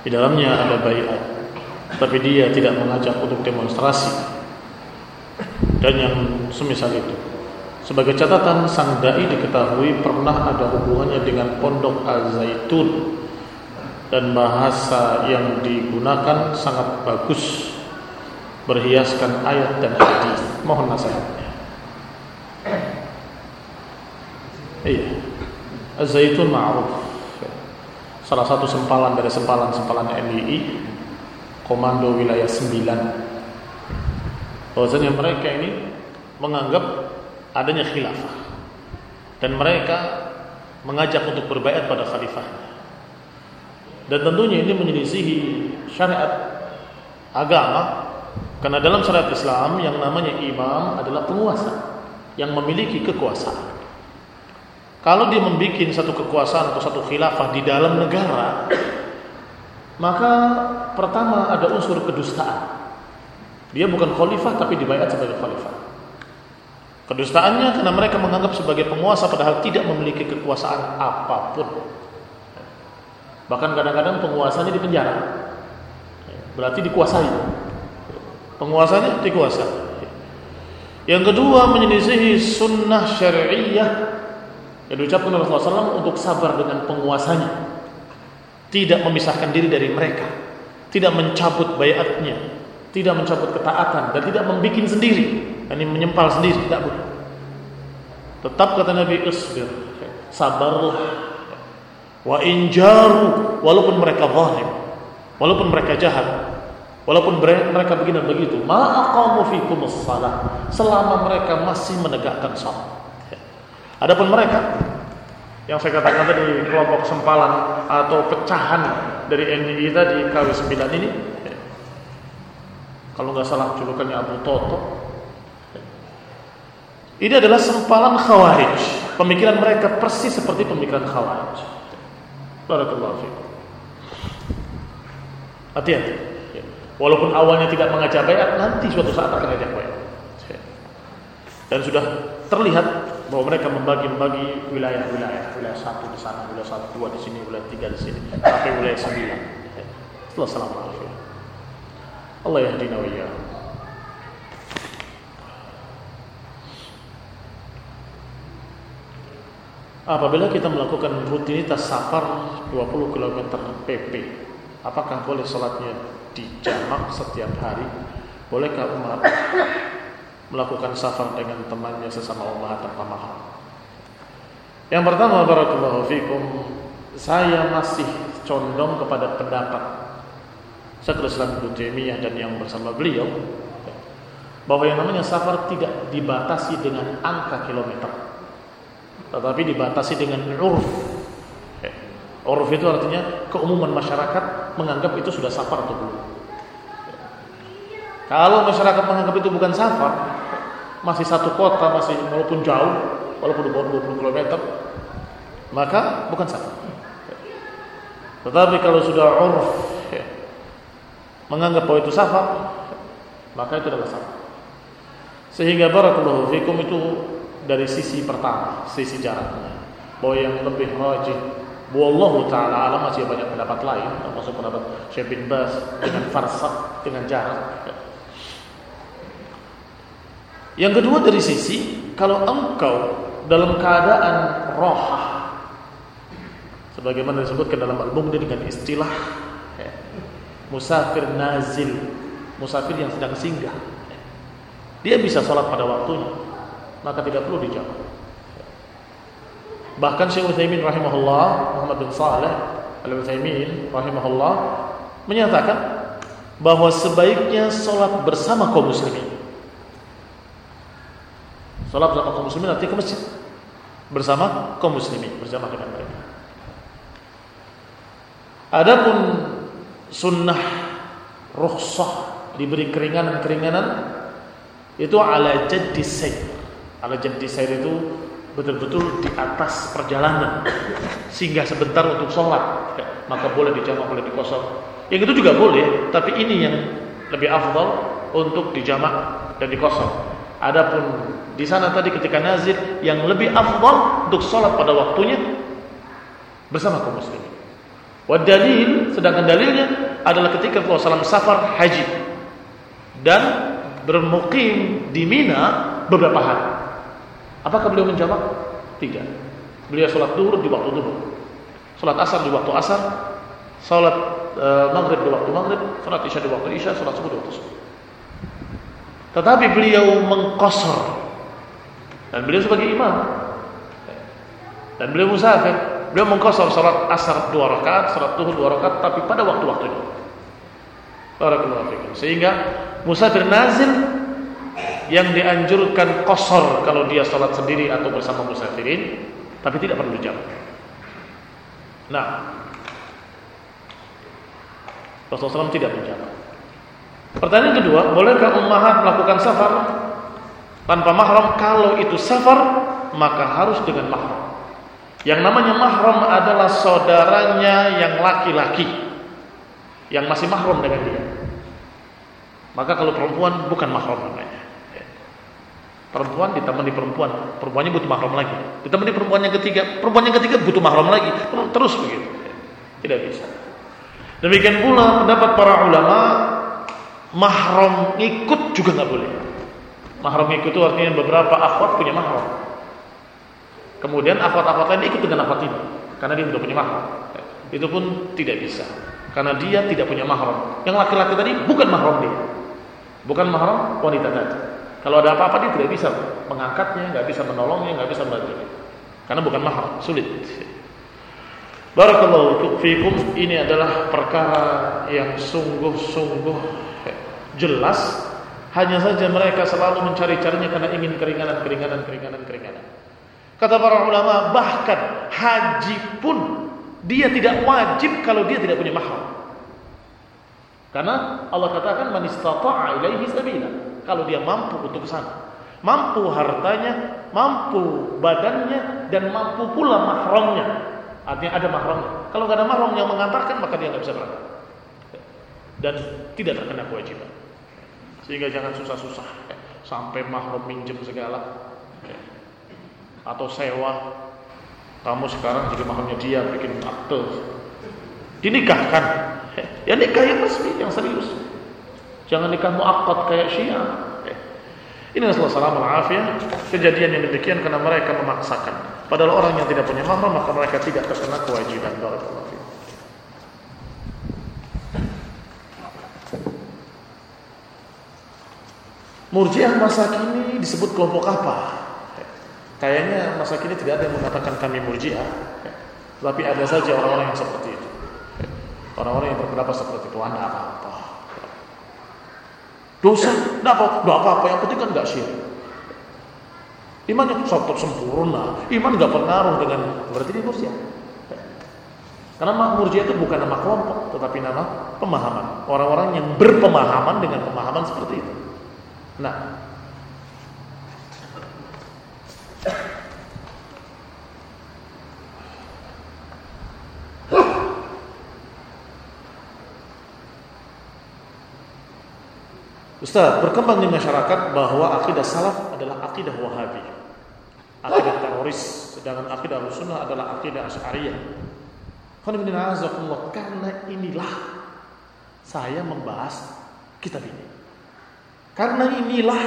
Di dalamnya ada bayat, tapi dia tidak mengajak untuk demonstrasi. Dan yang semisal itu. Sebagai catatan, sang dai diketahui pernah ada hubungannya dengan pondok Al-Zaitun dan bahasa yang digunakan sangat bagus berhiaskan ayat dan hadis. Mohon nasihatnya. Iya. Az-Zaitun ma'ruf. Salah satu sempalan dari sempalan-sempalan MII Komando Wilayah 9. Bahwasanya mereka ini menganggap adanya khilafah dan mereka mengajak untuk berbaiat pada khalifahnya. Dan tentunya ini menyelisihi syariat agama karena dalam syariat Islam yang namanya imam adalah penguasa yang memiliki kekuasaan. Kalau dia membuat satu kekuasaan atau satu khilafah di dalam negara, maka pertama ada unsur kedustaan. Dia bukan khalifah tapi dibayar sebagai khalifah. Kedustaannya karena mereka menganggap sebagai penguasa padahal tidak memiliki kekuasaan apa pun. Bahkan kadang-kadang penguasanya di penjara. Berarti dikuasai penguasanya dikuasa. Yang kedua menyelisihi sunnah syariah yang diucapkan oleh Rasulullah SAW untuk sabar dengan penguasanya, tidak memisahkan diri dari mereka, tidak mencabut bayatnya, tidak mencabut ketaatan dan tidak membuat sendiri, ini menyempal sendiri, tidak boleh. Tetap kata Nabi Isbir, sabarlah. Wa injaru walaupun mereka zalim, walaupun mereka jahat, Walaupun mereka begini begitu, ma'aqamu fikum salah selama mereka masih menegakkan salat. Adapun mereka yang saya katakan tadi kelompok sempalan atau pecahan dari NII tadi KW9 ini kalau nggak salah julukannya Abu Toto. Ini adalah sempalan khawarij. Pemikiran mereka persis seperti pemikiran khawarij. Barakallahu fiikum hati-hati. Walaupun awalnya tidak mengajak bayat, nanti suatu saat akan ajak bayat. Dan sudah terlihat bahwa mereka membagi-bagi wilayah-wilayah, wilayah satu di sana, wilayah satu dua di sini, wilayah tiga di sini, sampai wilayah sembilan. Setelah salam Allah yahdina wa Apabila kita melakukan rutinitas safar 20 km PP, apakah boleh sholatnya di jamak setiap hari? Bolehkah umat melakukan safar dengan temannya sesama umat tanpa mahram? Yang pertama, barakallahu fikum, saya masih condong kepada pendapat Syekhul Islam Ibnu Taimiyah dan yang bersama beliau bahwa yang namanya safar tidak dibatasi dengan angka kilometer tetapi dibatasi dengan urf. Urf itu artinya keumuman masyarakat menganggap itu sudah safar atau belum. Kalau masyarakat menganggap itu bukan safar, masih satu kota, masih walaupun jauh, walaupun 20 km, maka bukan safar. Tetapi kalau sudah urf menganggap bahwa itu safar, maka itu adalah safar. Sehingga barakallahu fikum itu dari sisi pertama, sisi jaraknya. Bahwa yang lebih rajih Wallahu ta'ala alam masih banyak pendapat lain Termasuk pendapat Syekh bin Bas Dengan farsak, dengan jarak Yang kedua dari sisi Kalau engkau dalam keadaan roh Sebagaimana disebutkan dalam album ini dengan istilah Musafir nazil Musafir yang sedang singgah Dia bisa sholat pada waktunya maka tidak perlu dijawab. Bahkan Syekh Utsaimin rahimahullah, Muhammad bin Saleh Al-Utsaimin rahimahullah menyatakan bahwa sebaiknya sholat bersama kaum muslimin. Sholat bersama kaum muslimin artinya ke masjid bersama kaum muslimin bersama dengan mereka. Adapun sunnah rukhsah diberi keringanan-keringanan itu ala jaddi sayyid Ala jadi saya itu betul-betul di atas perjalanan sehingga sebentar untuk sholat. Maka boleh dijamak boleh dikosong. Yang itu juga boleh tapi ini yang lebih afdal untuk dijamak dan dikosong. Adapun di sana tadi ketika nazir yang lebih afdal untuk sholat pada waktunya bersama kaum muslimin dalil sedangkan dalilnya adalah ketika Rasulullah SAW safar haji dan bermukim di Mina beberapa hari Apakah beliau menjamak? Tidak. Beliau sholat duhur di waktu duhur. Sholat asar di waktu asar. Sholat e, maghrib di waktu maghrib. Sholat isya di waktu isya. Sholat subuh di waktu subuh. Tetapi beliau mengkosor. Dan beliau sebagai imam. Dan beliau musafir. Beliau mengkosor sholat asar dua rakaat, sholat duhur dua rakaat, tapi pada waktu-waktunya. Barakallahu fikum. Sehingga musafir nazil yang dianjurkan kosor kalau dia sholat sendiri atau bersama musafirin, tapi tidak perlu jam. Nah, Rasulullah SAW tidak menjawab. Pertanyaan kedua, bolehkah ummahat melakukan safar tanpa mahram? Kalau itu safar, maka harus dengan mahram. Yang namanya mahram adalah saudaranya yang laki-laki yang masih mahram dengan dia. Maka kalau perempuan bukan mahram namanya. Perempuan ditemani perempuan, perempuannya butuh mahram lagi. Ditemani perempuan yang ketiga, perempuan yang ketiga butuh mahram lagi. Terus begitu. Tidak bisa. Demikian pula pendapat para ulama mahram ikut juga nggak boleh. Mahram ikut itu artinya beberapa akhwat punya mahram. Kemudian akhwat-akhwat lain ikut dengan akhwat ini karena dia sudah punya mahram. Itu pun tidak bisa karena dia tidak punya mahram. Yang laki-laki tadi bukan mahram dia. Bukan mahram wanita tadi. Kalau ada apa-apa dia tidak bisa mengangkatnya, nggak bisa menolongnya, nggak bisa membantunya. Karena bukan mahal, sulit. Barakallahu fiikum ini adalah perkara yang sungguh-sungguh jelas. Hanya saja mereka selalu mencari-carinya karena ingin keringanan, keringanan, keringanan, keringanan. Kata para ulama, bahkan haji pun dia tidak wajib kalau dia tidak punya mahal. Karena Allah katakan man istata'a ilaihi sabila kalau dia mampu untuk ke sana. Mampu hartanya, mampu badannya, dan mampu pula mahramnya. Artinya ada mahramnya. Kalau nggak ada mahram yang mengantarkan, maka dia nggak bisa berangkat. Dan tidak terkena kewajiban. Sehingga jangan susah-susah. Sampai mahram minjem segala. Atau sewa. Kamu sekarang jadi mahramnya dia, bikin akte. Dinikahkan. Ya nikah yang resmi, yang serius. Jangan nikah muakkad kayak Syiah. Ini Rasulullah SAW kejadian yang demikian karena mereka memaksakan. Padahal orang yang tidak punya mahram maka mereka tidak terkena kewajiban. Barakallahu Murjiah masa kini disebut kelompok apa? Kayaknya masa kini tidak ada yang mengatakan kami murjiah, tapi ada saja orang-orang yang seperti itu. Orang-orang yang berpendapat seperti itu, anda apa-apa. Dosa, tidak apa-apa, yang penting kan nggak syirik. Iman yang tetap sempurna, iman nggak pengaruh dengan berarti dia murjiah. Karena murjiah itu bukan nama kelompok, tetapi nama pemahaman. Orang-orang yang berpemahaman dengan pemahaman seperti itu. Nah, Ustaz, berkembang di masyarakat bahwa akidah salaf adalah akidah wahabi. Akidah teroris Sedangkan akidah sunnah adalah akidah asyariyah. Karena inilah Saya membahas kitab ini. Karena inilah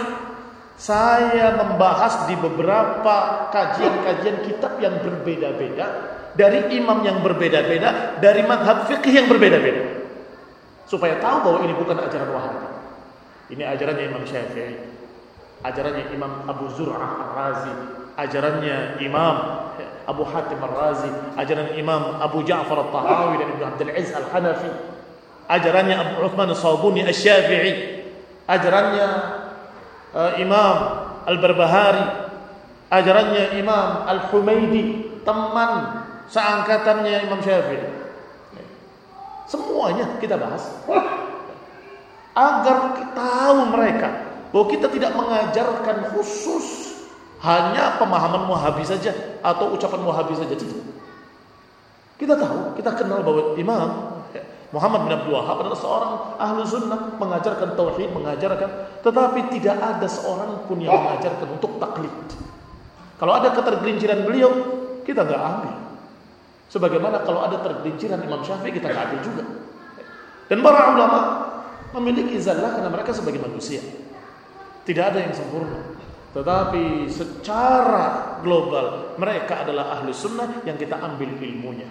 saya membahas di beberapa kajian-kajian kitab yang berbeda-beda dari imam yang berbeda-beda, dari madhab fikih yang berbeda-beda. Supaya tahu bahwa ini bukan ajaran Wahabi. Ini ajarannya Imam Syafi'i, ajarannya Imam Abu Zur'ah Ar-Razi, ajarannya Imam Abu Hatim Ar-Razi, ajaran Imam Abu Ja'far At-Tahawi dan Ibnu Abdul Aziz Al-Hanafi, ajarannya Abu Uthman As-Sabuni Asy-Syafi'i, ajarannya uh, Imam Al-Barbahari, ajarannya Imam Al-Humaidi, teman seangkatannya Imam Syafi'i. Semuanya kita bahas. Agar kita tahu mereka bahwa kita tidak mengajarkan khusus hanya pemahaman Wahabi saja atau ucapan Wahabi saja Kita tahu, kita kenal bahwa Imam Muhammad bin Abdul Wahab adalah seorang ahlu sunnah mengajarkan tauhid, mengajarkan, tetapi tidak ada seorang pun yang mengajarkan untuk taklid. Kalau ada ketergelinciran beliau, kita nggak ambil. Sebagaimana kalau ada tergelinciran Imam Syafi'i kita nggak ambil juga. Dan para ulama memiliki zallah karena mereka sebagai manusia. Tidak ada yang sempurna. Tetapi secara global mereka adalah ahlu sunnah yang kita ambil ilmunya.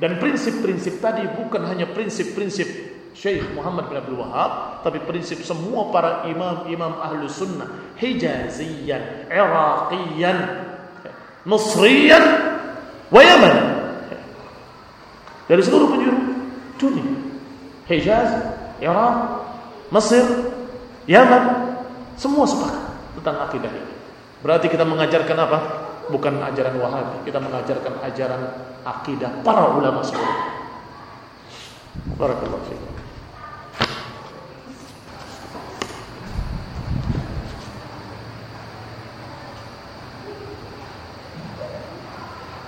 Dan prinsip-prinsip tadi bukan hanya prinsip-prinsip Syekh Muhammad bin Abdul Wahab, tapi prinsip semua para imam-imam ahlu sunnah, Hijaziyan, Iraqiyan, Mesriyan, wa Yaman. Dari seluruh penjuru dunia. Hijaz, Irak, Mesir, Yaman, semua sepakat tentang akidah ini. Berarti kita mengajarkan apa? Bukan ajaran Wahabi. Kita mengajarkan ajaran akidah para ulama sebelumnya. Barakallahu fiik.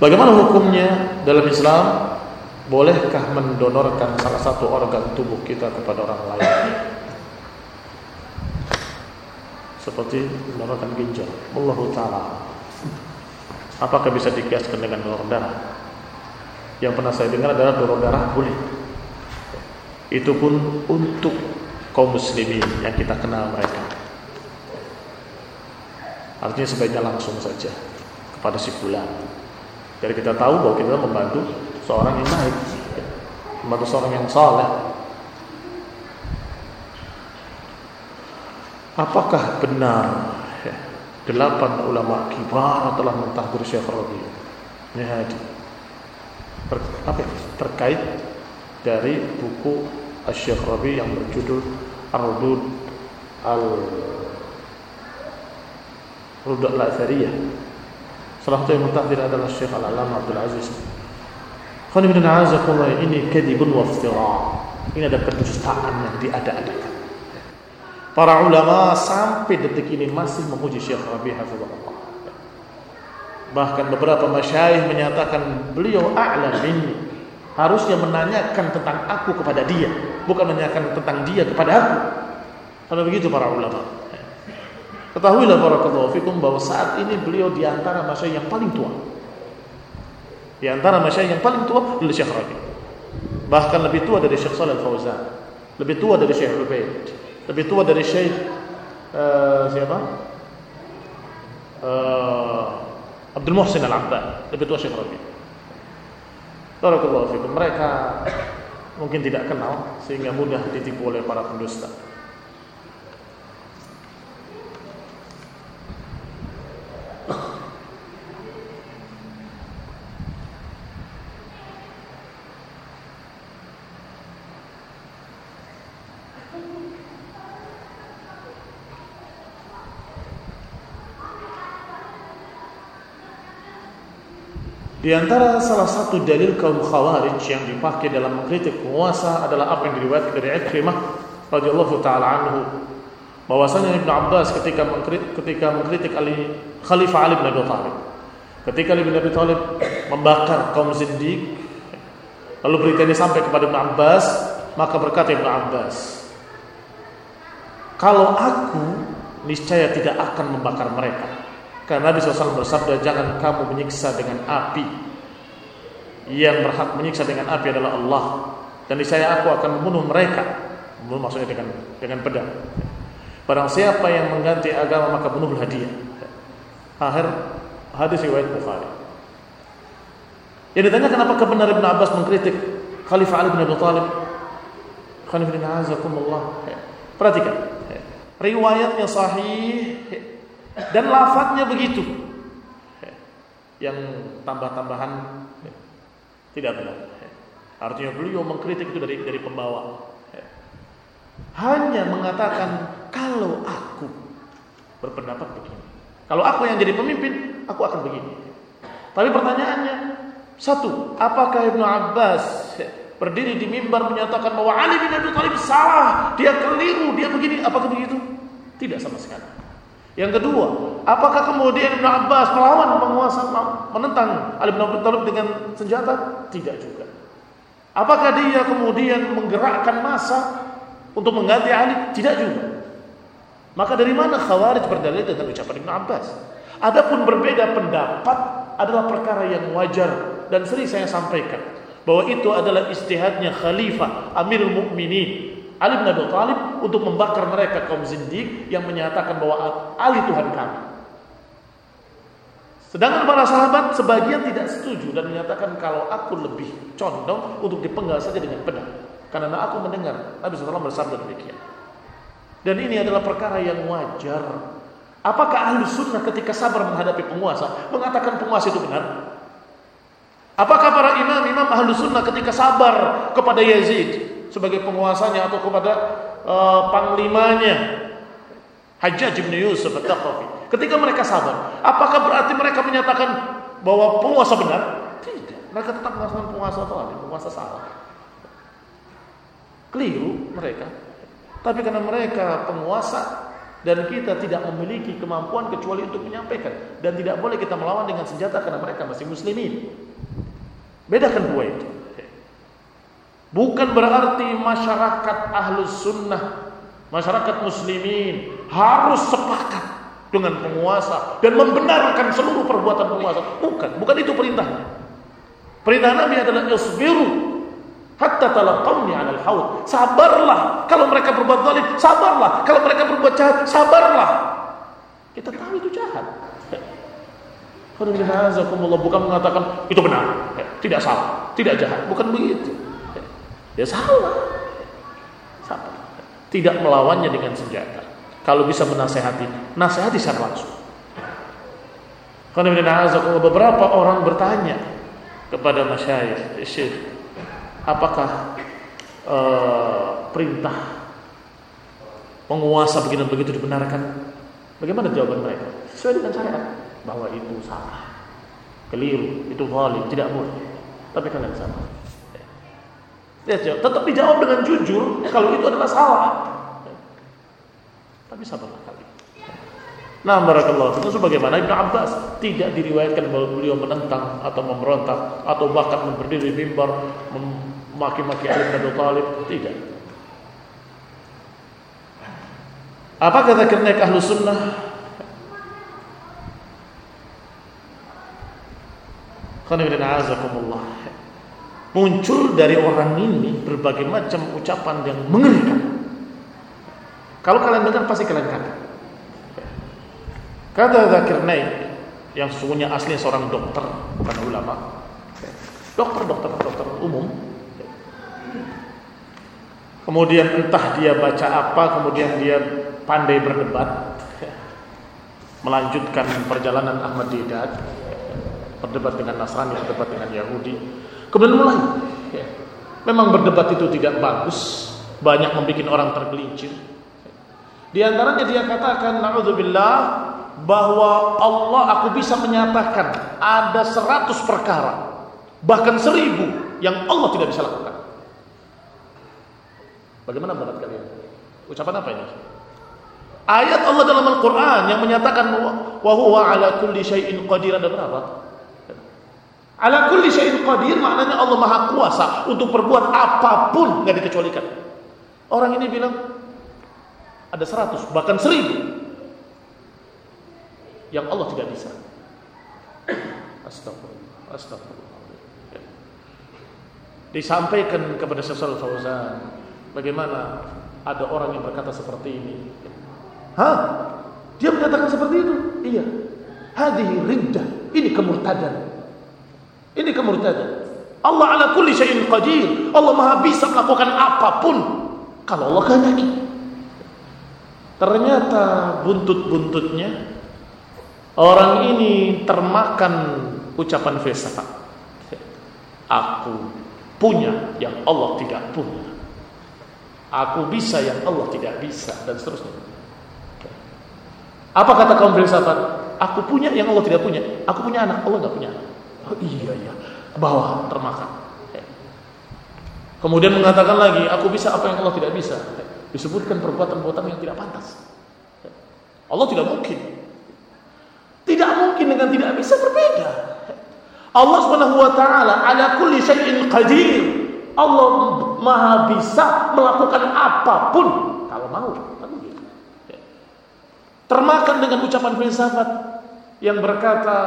Bagaimana hukumnya dalam Islam? Bolehkah mendonorkan salah satu organ tubuh kita kepada orang lain? Seperti mendonorkan ginjal. Allah Ta'ala Apakah bisa dikiaskan dengan donor darah? Yang pernah saya dengar adalah donor darah boleh. Itu pun untuk kaum muslimin yang kita kenal mereka. Artinya sebaiknya langsung saja kepada si fulan. Jadi kita tahu bahwa kita membantu seorang yang baik, membantu seorang yang saleh. Apakah benar delapan ulama kibar telah mentahdir Syekh Rabi Nyahadi Ter, apa ya? terkait dari buku Syekh Rabi yang berjudul Ar-Rudud al Rudud al-Athariyah. Salah satu yang mentahdir adalah Syekh Al-Alam Abdul Aziz. Ini kadibun wa ini ada kedustaan yang diada-adakan Para ulama sampai detik ini masih memuji Syekh Rabi Hafizahullah. Bahkan beberapa masyayikh menyatakan beliau a'lam minni. Harusnya menanyakan tentang aku kepada dia, bukan menanyakan tentang dia kepada aku. Karena begitu para ulama. Ketahuilah para fikum bahwa saat ini beliau di antara masyayikh yang paling tua. Di antara masyayikh yang paling tua adalah Syekh Rabi. Bahkan lebih tua dari Syekh Shalal Fauzan, lebih tua dari Syekh Ubaid lebih tua dari Syekh uh, siapa? Uh, Abdul Muhsin Al-Abbad, lebih tua Syekh Rabi. Barakallahu fikum. Mereka mungkin tidak kenal sehingga mudah ditipu oleh para pendusta. Di antara salah satu dalil kaum Khawarij yang dipakai dalam mengkritik penguasa adalah apa yang diriwayatkan dari Ikrimah radhiyallahu taala anhu. Bahwasanya Ibnu Abbas ketika mengkritik ketika mengkritik Ali Khalifah Ali bin Abi Thalib. Ketika Ali bin Abi Thalib membakar kaum Zindiq lalu berita ini sampai kepada Ibnu Abbas maka berkata Ibnu Abbas kalau aku niscaya tidak akan membakar mereka karena Nabi SAW bersabda jangan kamu menyiksa dengan api. Yang berhak menyiksa dengan api adalah Allah. Dan saya aku akan membunuh mereka. Membunuh maksudnya dengan dengan pedang. Barang siapa yang mengganti agama maka bunuhlah dia. Akhir hadis riwayat Bukhari. Yang ditanya kenapa kebenar Ibn Abbas mengkritik Khalifah Ali bin Abi Thalib. Khalifah bin Azakumullah. Perhatikan. Riwayatnya sahih dan lafadznya begitu. Yang tambah-tambahan tidak benar. Artinya beliau mengkritik itu dari dari pembawa. Hanya mengatakan kalau aku berpendapat begini. Kalau aku yang jadi pemimpin, aku akan begini. Tapi pertanyaannya, satu, apakah Ibnu Abbas berdiri di mimbar menyatakan bahwa Ali bin Abi Thalib salah, dia keliru, dia begini, apakah begitu? Tidak sama sekali. Yang kedua, apakah kemudian Ibn Abbas melawan penguasa menentang Ali bin Abi Thalib dengan senjata? Tidak juga. Apakah dia kemudian menggerakkan massa untuk mengganti Ali? Tidak juga. Maka dari mana Khawarij berdalil dengan ucapan Ibn Abbas? Adapun berbeda pendapat adalah perkara yang wajar dan sering saya sampaikan bahwa itu adalah istihadnya Khalifah Amirul Mukminin Ali bin Abi Thalib untuk membakar mereka kaum zindik yang menyatakan bahwa Ali Tuhan kami. Sedangkan para sahabat sebagian tidak setuju dan menyatakan kalau aku lebih condong untuk dipenggal saja dengan pedang. Karena aku mendengar Nabi SAW bersabda demikian. Dan ini adalah perkara yang wajar. Apakah ahli sunnah ketika sabar menghadapi penguasa mengatakan penguasa itu benar? Apakah para imam-imam ahli sunnah ketika sabar kepada Yazid sebagai penguasanya atau kepada uh, panglimanya Hajjaj bin Yusuf At-Taqafi. Ketika mereka sabar, apakah berarti mereka menyatakan bahwa penguasa benar? Tidak. Mereka tetap mengatakan penguasa zalim, penguasa salah. Keliru mereka. Tapi karena mereka penguasa dan kita tidak memiliki kemampuan kecuali untuk menyampaikan dan tidak boleh kita melawan dengan senjata karena mereka masih muslimin. Bedakan dua itu. Bukan berarti masyarakat ahlus sunnah, masyarakat muslimin harus sepakat dengan penguasa dan membenarkan seluruh perbuatan penguasa. Bukan, bukan itu perintahnya. Perintah Nabi adalah yasbiru hatta talaqawni 'alal haud. Sabarlah kalau mereka berbuat zalim, sabarlah kalau mereka berbuat jahat, sabarlah. Kita tahu itu jahat. Bukan mengatakan itu benar, tidak salah, tidak jahat, bukan begitu. Ya salah. Salah. Tidak melawannya dengan senjata. Kalau bisa menasehati, nasehati secara langsung. Karena beberapa orang bertanya kepada masyayikh, syekh, apakah uh, perintah penguasa begini begitu dibenarkan? Bagaimana jawaban mereka? Sesuai dengan syariat bahwa itu salah, keliru, itu zalim, tidak boleh. Tapi kalian salah. Ya, tetap dijawab dengan jujur kalau itu adalah salah. Tapi sabarlah kali. Nah, barakallahu itu sebagaimana Ibnu Abbas tidak diriwayatkan bahwa beliau menentang atau memberontak atau bahkan berdiri di mimbar memaki-maki Ali bin Abi tidak. Apa kata kernek ahlu sunnah? Qanibina azakumullah muncul dari orang ini berbagai macam ucapan yang mengerikan. Kalau kalian dengar pasti kalian kaget. Kata Zakir Naik, yang sesungguhnya aslinya seorang dokter, bukan ulama. Dokter, dokter, dokter umum. Kemudian entah dia baca apa, kemudian dia pandai berdebat, melanjutkan perjalanan Ahmad Didat, berdebat dengan Nasrani, berdebat dengan Yahudi. Kemudian mulai, memang berdebat itu tidak bagus, banyak membuat orang tergelincir. Di antaranya dia katakan, Naudzubillah, bahwa Allah aku bisa menyatakan ada seratus perkara, bahkan seribu yang Allah tidak bisa lakukan. Bagaimana pendapat kalian? Ucapan apa ini? Ayat Allah dalam Al-Quran yang menyatakan wa huwa ala kulli syai'in qadir ada berapa? Ala kulli syai'in qadir maknanya Allah Maha Kuasa untuk berbuat apa pun nggak dikecualikan. Orang ini bilang ada seratus, bahkan seribu yang Allah tidak bisa. Astagfirullah, astagfirullah. Disampaikan kepada Syaikhul Fauzan, bagaimana ada orang yang berkata seperti ini. Hah? Dia menyatakan seperti itu? Iya. Hadhihi riddah. Ini kemurtadan. Ini kemurtadan. Allah ala kulli syai'in qadir. Allah Maha bisa melakukan apa pun kalau Allah kehendaki. Ternyata buntut-buntutnya orang ini termakan ucapan filsafat. Aku punya yang Allah tidak punya. Aku bisa yang Allah tidak bisa dan seterusnya. Apa kata kaum filsafat? Aku punya yang Allah tidak punya. Aku punya anak, Allah tidak punya anak. Oh iya iya, bawah termakan. Kemudian mengatakan lagi, aku bisa apa yang Allah tidak bisa disebutkan perbuatan-perbuatan yang tidak pantas. Allah tidak mungkin. Tidak mungkin dengan tidak bisa berbeda. Allah Subhanahu wa taala ala kulli syai'in qadir. Allah Maha bisa melakukan apa pun kalau mau. Termakan dengan ucapan filsafat yang berkata,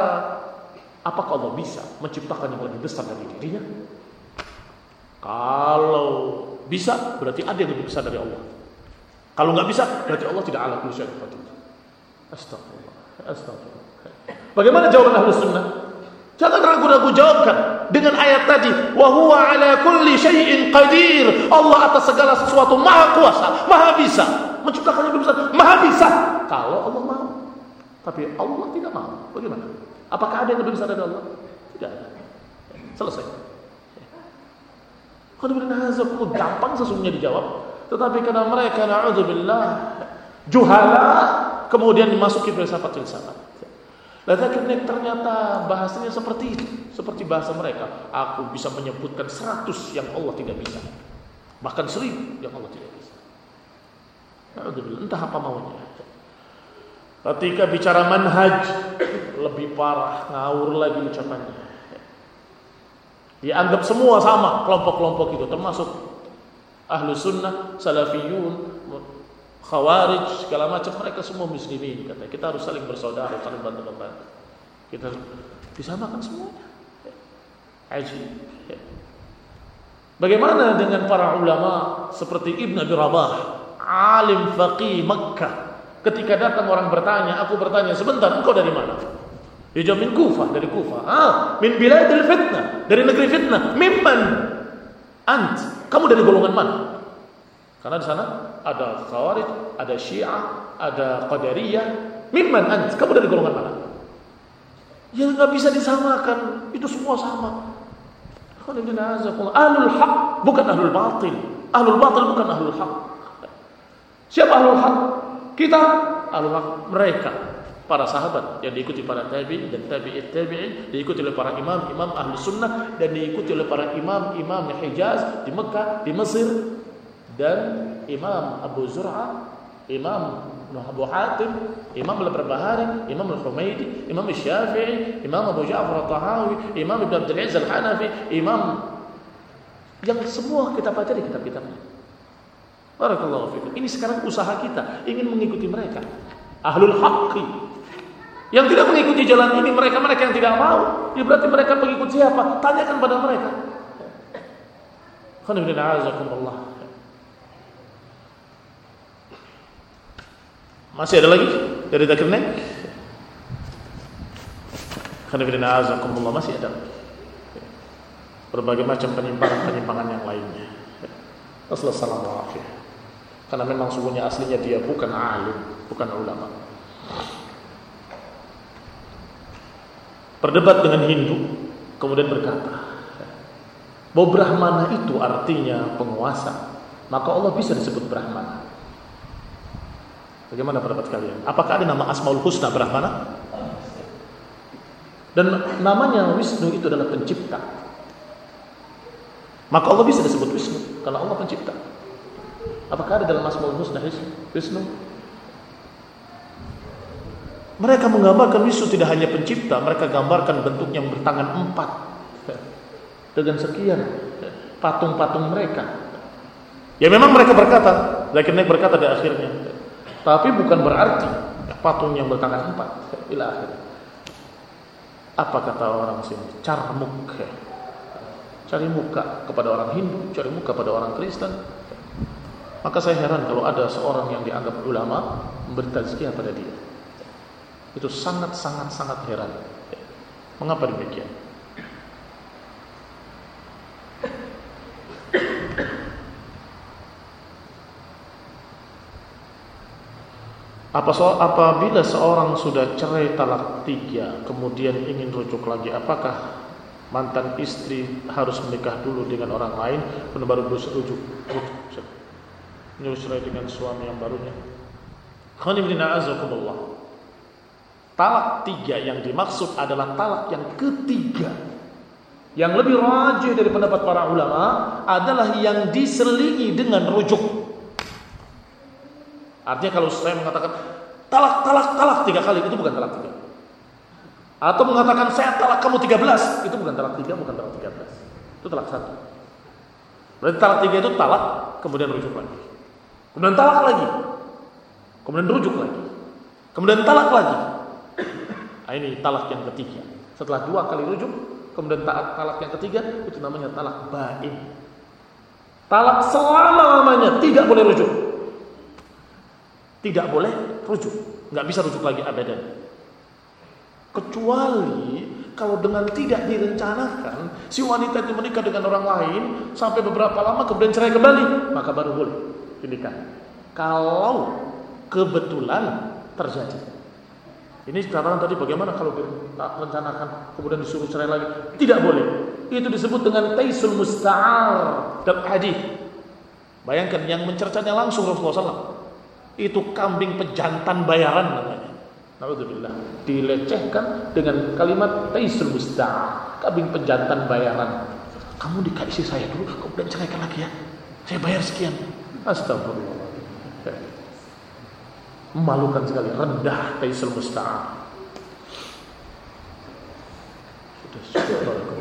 apakah Allah bisa menciptakan yang lebih besar dari dirinya? Kalau bisa, berarti ada yang lebih besar dari Allah. Kalau nggak bisa, berarti Allah tidak ala kulli syai'in. Astagfirullah. Astagfirullah. Bagaimana jawaban ahlu sunnah? Jangan ragu-ragu jawabkan dengan ayat tadi. Wa huwa ala kulli syai'in qadir. Allah atas segala sesuatu maha kuasa, maha bisa. Menciptakan yang besar, maha bisa. Kalau Allah mau. Tapi Allah tidak mau. Bagaimana? Apakah ada yang lebih besar dari Allah? Tidak ada. Selesai. Kalau gampang sesungguhnya dijawab. Tetapi karena mereka na'udzubillah juhala kemudian dimasuki filsafat-filsafat. Lalu ternyata bahasanya seperti itu, seperti bahasa mereka. Aku bisa menyebutkan seratus yang Allah tidak bisa. Bahkan seribu yang Allah tidak bisa. Entah apa maunya. Ketika bicara manhaj lebih parah, ngawur lagi ucapannya. Dianggap semua sama kelompok-kelompok itu, termasuk ahlu sunnah, salafiyun, khawarij segala macam mereka semua muslimin kata kita harus saling bersaudara saling bantu membantu kita disamakan semuanya Aji. Bagaimana dengan para ulama seperti Ibn Abi Rabah, alim faqih Makkah. Ketika datang orang bertanya, aku bertanya, sebentar, engkau dari mana? Dia jawab min Kufah, dari Kufah. Ah, min biladil fitnah, dari negeri fitnah. Mimman ant, kamu dari golongan mana? Karena di sana ada Khawarij, ada Syiah, ada Qadariyah. Mimman ant? Kamu dari golongan mana? Ya nggak bisa disamakan. Itu semua sama. Ahlul haq bukan ahlul batil. Ahlul batil bukan ahlul haq. Siapa ahlul haq? Kita haq mereka para sahabat yang diikuti para tabi'in dan tabi'it tabi'in diikuti oleh para imam imam ahli sunnah dan diikuti oleh para imam imam Hijaz di Mekah di Mesir dan Imam Abu Zur'a, Imam Abu Hatim, Imam Al-Barbahari, Imam Al-Humaydi, Imam Al-Syafi'i, Imam Abu Ja'far Al-Tahawi, Imam Ibn Abdul Aziz Al-Hanafi, Imam yang semua kita di kitab-kitabnya. Barakallahu fikum. Ini sekarang usaha kita ingin mengikuti mereka. Ahlul haqqi. Yang tidak mengikuti jalan ini mereka-mereka yang tidak mau, ya berarti mereka pengikut siapa? Tanyakan pada mereka. Alhamdulillah. Masih ada lagi dari Naik? Karena masih ada berbagai macam penyimpangan-penyimpangan yang lainnya. Assalamualaikum. Karena memang sungguhnya aslinya dia bukan alim, bukan ulama. Berdebat dengan Hindu, kemudian berkata, bahwa Brahmana itu artinya penguasa, maka Allah bisa disebut Brahmana. Bagaimana pendapat kalian? Apakah ada nama Asmaul Husna Brahmana? Dan namanya Wisnu itu adalah pencipta. Maka Allah bisa disebut Wisnu karena Allah pencipta. Apakah ada dalam Asmaul Husna Wisnu? Mereka menggambarkan Wisnu tidak hanya pencipta, mereka gambarkan bentuk yang bertangan empat dengan sekian patung-patung mereka. Ya memang mereka berkata, Zakir berkata di akhirnya, tapi bukan berarti patung yang bertangan empat. Ila akhir. Apa kata orang sini? Carmuk. Cari muka kepada orang Hindu, cari muka pada orang Kristen. Maka saya heran kalau ada seorang yang dianggap ulama memberi tazkiyah pada dia. Itu sangat-sangat sangat heran. Mengapa demikian? Apa so, apabila seorang sudah cerai talak tiga, kemudian ingin rujuk lagi, apakah mantan istri harus menikah dulu dengan orang lain, kemudian baru rujuk, rujuk, cerai dengan suami yang barunya? Talak tiga yang dimaksud adalah talak yang ketiga. Yang lebih rajih dari pendapat para ulama adalah yang diselingi dengan rujuk. Artinya kalau saya mengatakan talak, talak, talak tiga kali itu bukan talak tiga. Atau mengatakan saya talak kamu tiga belas itu bukan talak tiga, bukan talak tiga belas. Itu talak satu. Berarti talak tiga itu talak kemudian rujuk lagi. Kemudian talak lagi. Kemudian rujuk lagi. Kemudian talak lagi. Nah, ini talak yang ketiga. Setelah dua kali rujuk, kemudian talak, yang ketiga itu namanya talak bain. Talak selama-lamanya tidak boleh rujuk. Tidak boleh rujuk. Nggak bisa rujuk lagi abadan. Kecuali kalau dengan tidak direncanakan si wanita itu menikah dengan orang lain sampai beberapa lama kemudian cerai kembali, maka baru boleh dinikah. Kalau kebetulan terjadi. Ini sekarang tadi bagaimana kalau direncanakan kemudian disuruh cerai lagi? Tidak boleh. Itu disebut dengan taisul musta'ar dan hadis. Bayangkan yang mencercanya langsung Rasulullah SAW itu kambing pejantan bayaran namanya. Alhamdulillah. Dilecehkan dengan kalimat taisul musta' kambing pejantan bayaran. Kamu dikasih saya dulu, kemudian ceraikan lagi ya. Saya bayar sekian. Astagfirullah. Memalukan sekali, rendah taisul musta'. Sudah, sudah,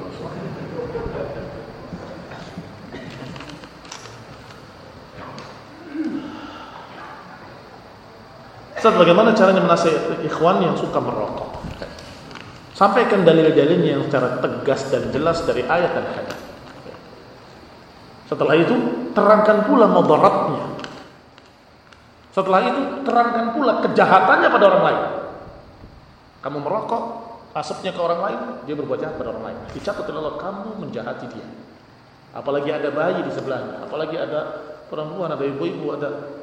Ustaz bagaimana caranya menasihati ikhwan yang suka merokok? Sampaikan dalil-dalilnya yang secara tegas dan jelas dari ayat dan hadis. Setelah itu terangkan pula mudaratnya. Setelah itu terangkan pula kejahatannya pada orang lain. Kamu merokok, asapnya ke orang lain, dia berbuat jahat pada orang lain. Dicatat oleh Allah kamu menjahati dia. Apalagi ada bayi di sebelahnya, apalagi ada perempuan, ada ibu-ibu, ada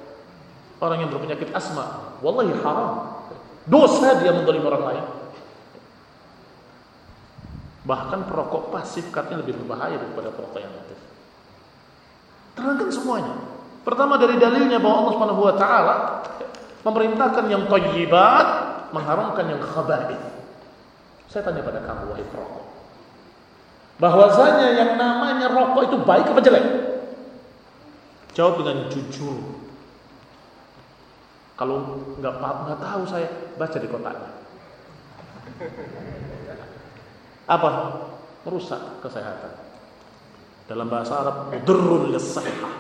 orang yang berpenyakit asma, wallahi haram. Dosa dia mendolim orang lain. Bahkan perokok pasif katanya lebih berbahaya daripada perokok yang aktif. Terangkan semuanya. Pertama dari dalilnya bahwa Allah Subhanahu wa taala memerintahkan yang thayyibat, mengharamkan yang khaba'ith. Saya tanya pada kamu wahai perokok. Bahwasanya yang namanya rokok itu baik apa jelek? Jawab dengan jujur. Kalau nggak nggak tahu saya baca di kotaknya. Apa? Merusak kesehatan. Dalam bahasa Arab, mudurrun lisahah.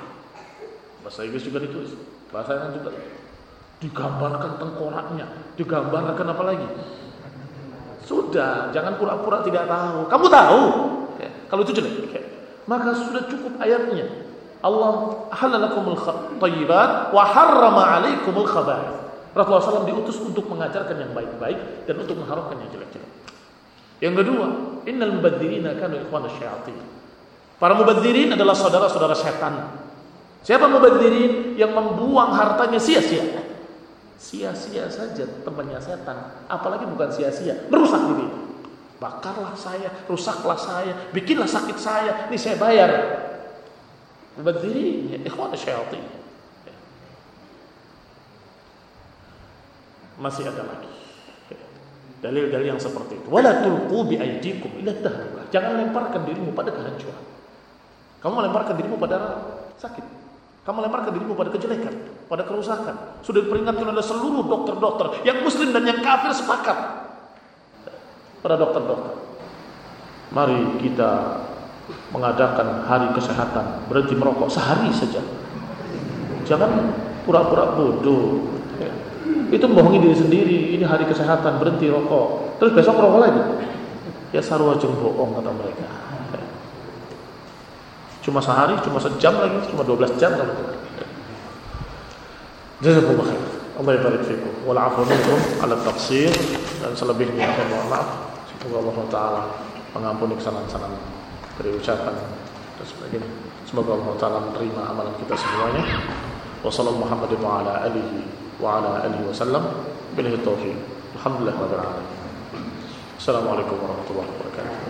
Bahasa Inggris juga ditulis. Bahasa Inggris juga digambarkan tengkoraknya, digambarkan apa lagi? Sudah, jangan pura-pura tidak tahu. Kamu tahu. Kalau itu jelek. Maka sudah cukup ayatnya. Allah halalakumul thayyibat wa harrama alaikumul khaba'ith. Rasulullah SAW diutus untuk mengajarkan yang baik-baik dan untuk mengharamkan yang jelek-jelek. Yang kedua, innal mubadzirina kanu ikhwana syayatin. Para mubadzirin adalah saudara-saudara setan. Siapa mubadzirin yang membuang hartanya sia-sia? Sia-sia saja temannya setan, apalagi bukan sia-sia, merusak diri. Bakarlah saya, rusaklah saya, bikinlah sakit saya, ini saya bayar. Mubadzirin, ya ikhwan syayatin. Masih ada lagi. Dalil-dalil yang seperti itu. Wala tulqu bi aydikum ila. Jangan lemparkan dirimu pada kehancuran. Kamu melemparkan dirimu pada sakit. Kamu lemparkan dirimu pada kejelekan, pada kerusakan. Sudah diperingatkan oleh seluruh dokter-dokter, yang muslim dan yang kafir sepakat. Pada dokter-dokter. Mari kita mengadakan hari kesehatan, berhenti merokok sehari saja. Jangan pura-pura bodoh. Itu membohongi diri sendiri. Ini hari kesehatan, berhenti rokok. Terus besok rokok lagi. Ya sarwa bohong kata mereka. Cuma sehari, cuma sejam lagi, cuma 12 jam kalau keluar. Jazakumullah khair. Allah barik fikum. Wal afu minkum ala taqsir dan selebihnya saya mohon maaf. Semoga Allah taala mengampuni kesalahan-kesalahan dari ucapan dan sebagainya. Semoga Allah taala menerima amalan kita semuanya. Wassalamualaikum Muhammadin wa ala alihi wa ala alihi taufiq. Alhamdulillah rabbil alamin. Assalamualaikum warahmatullahi wabarakatuh.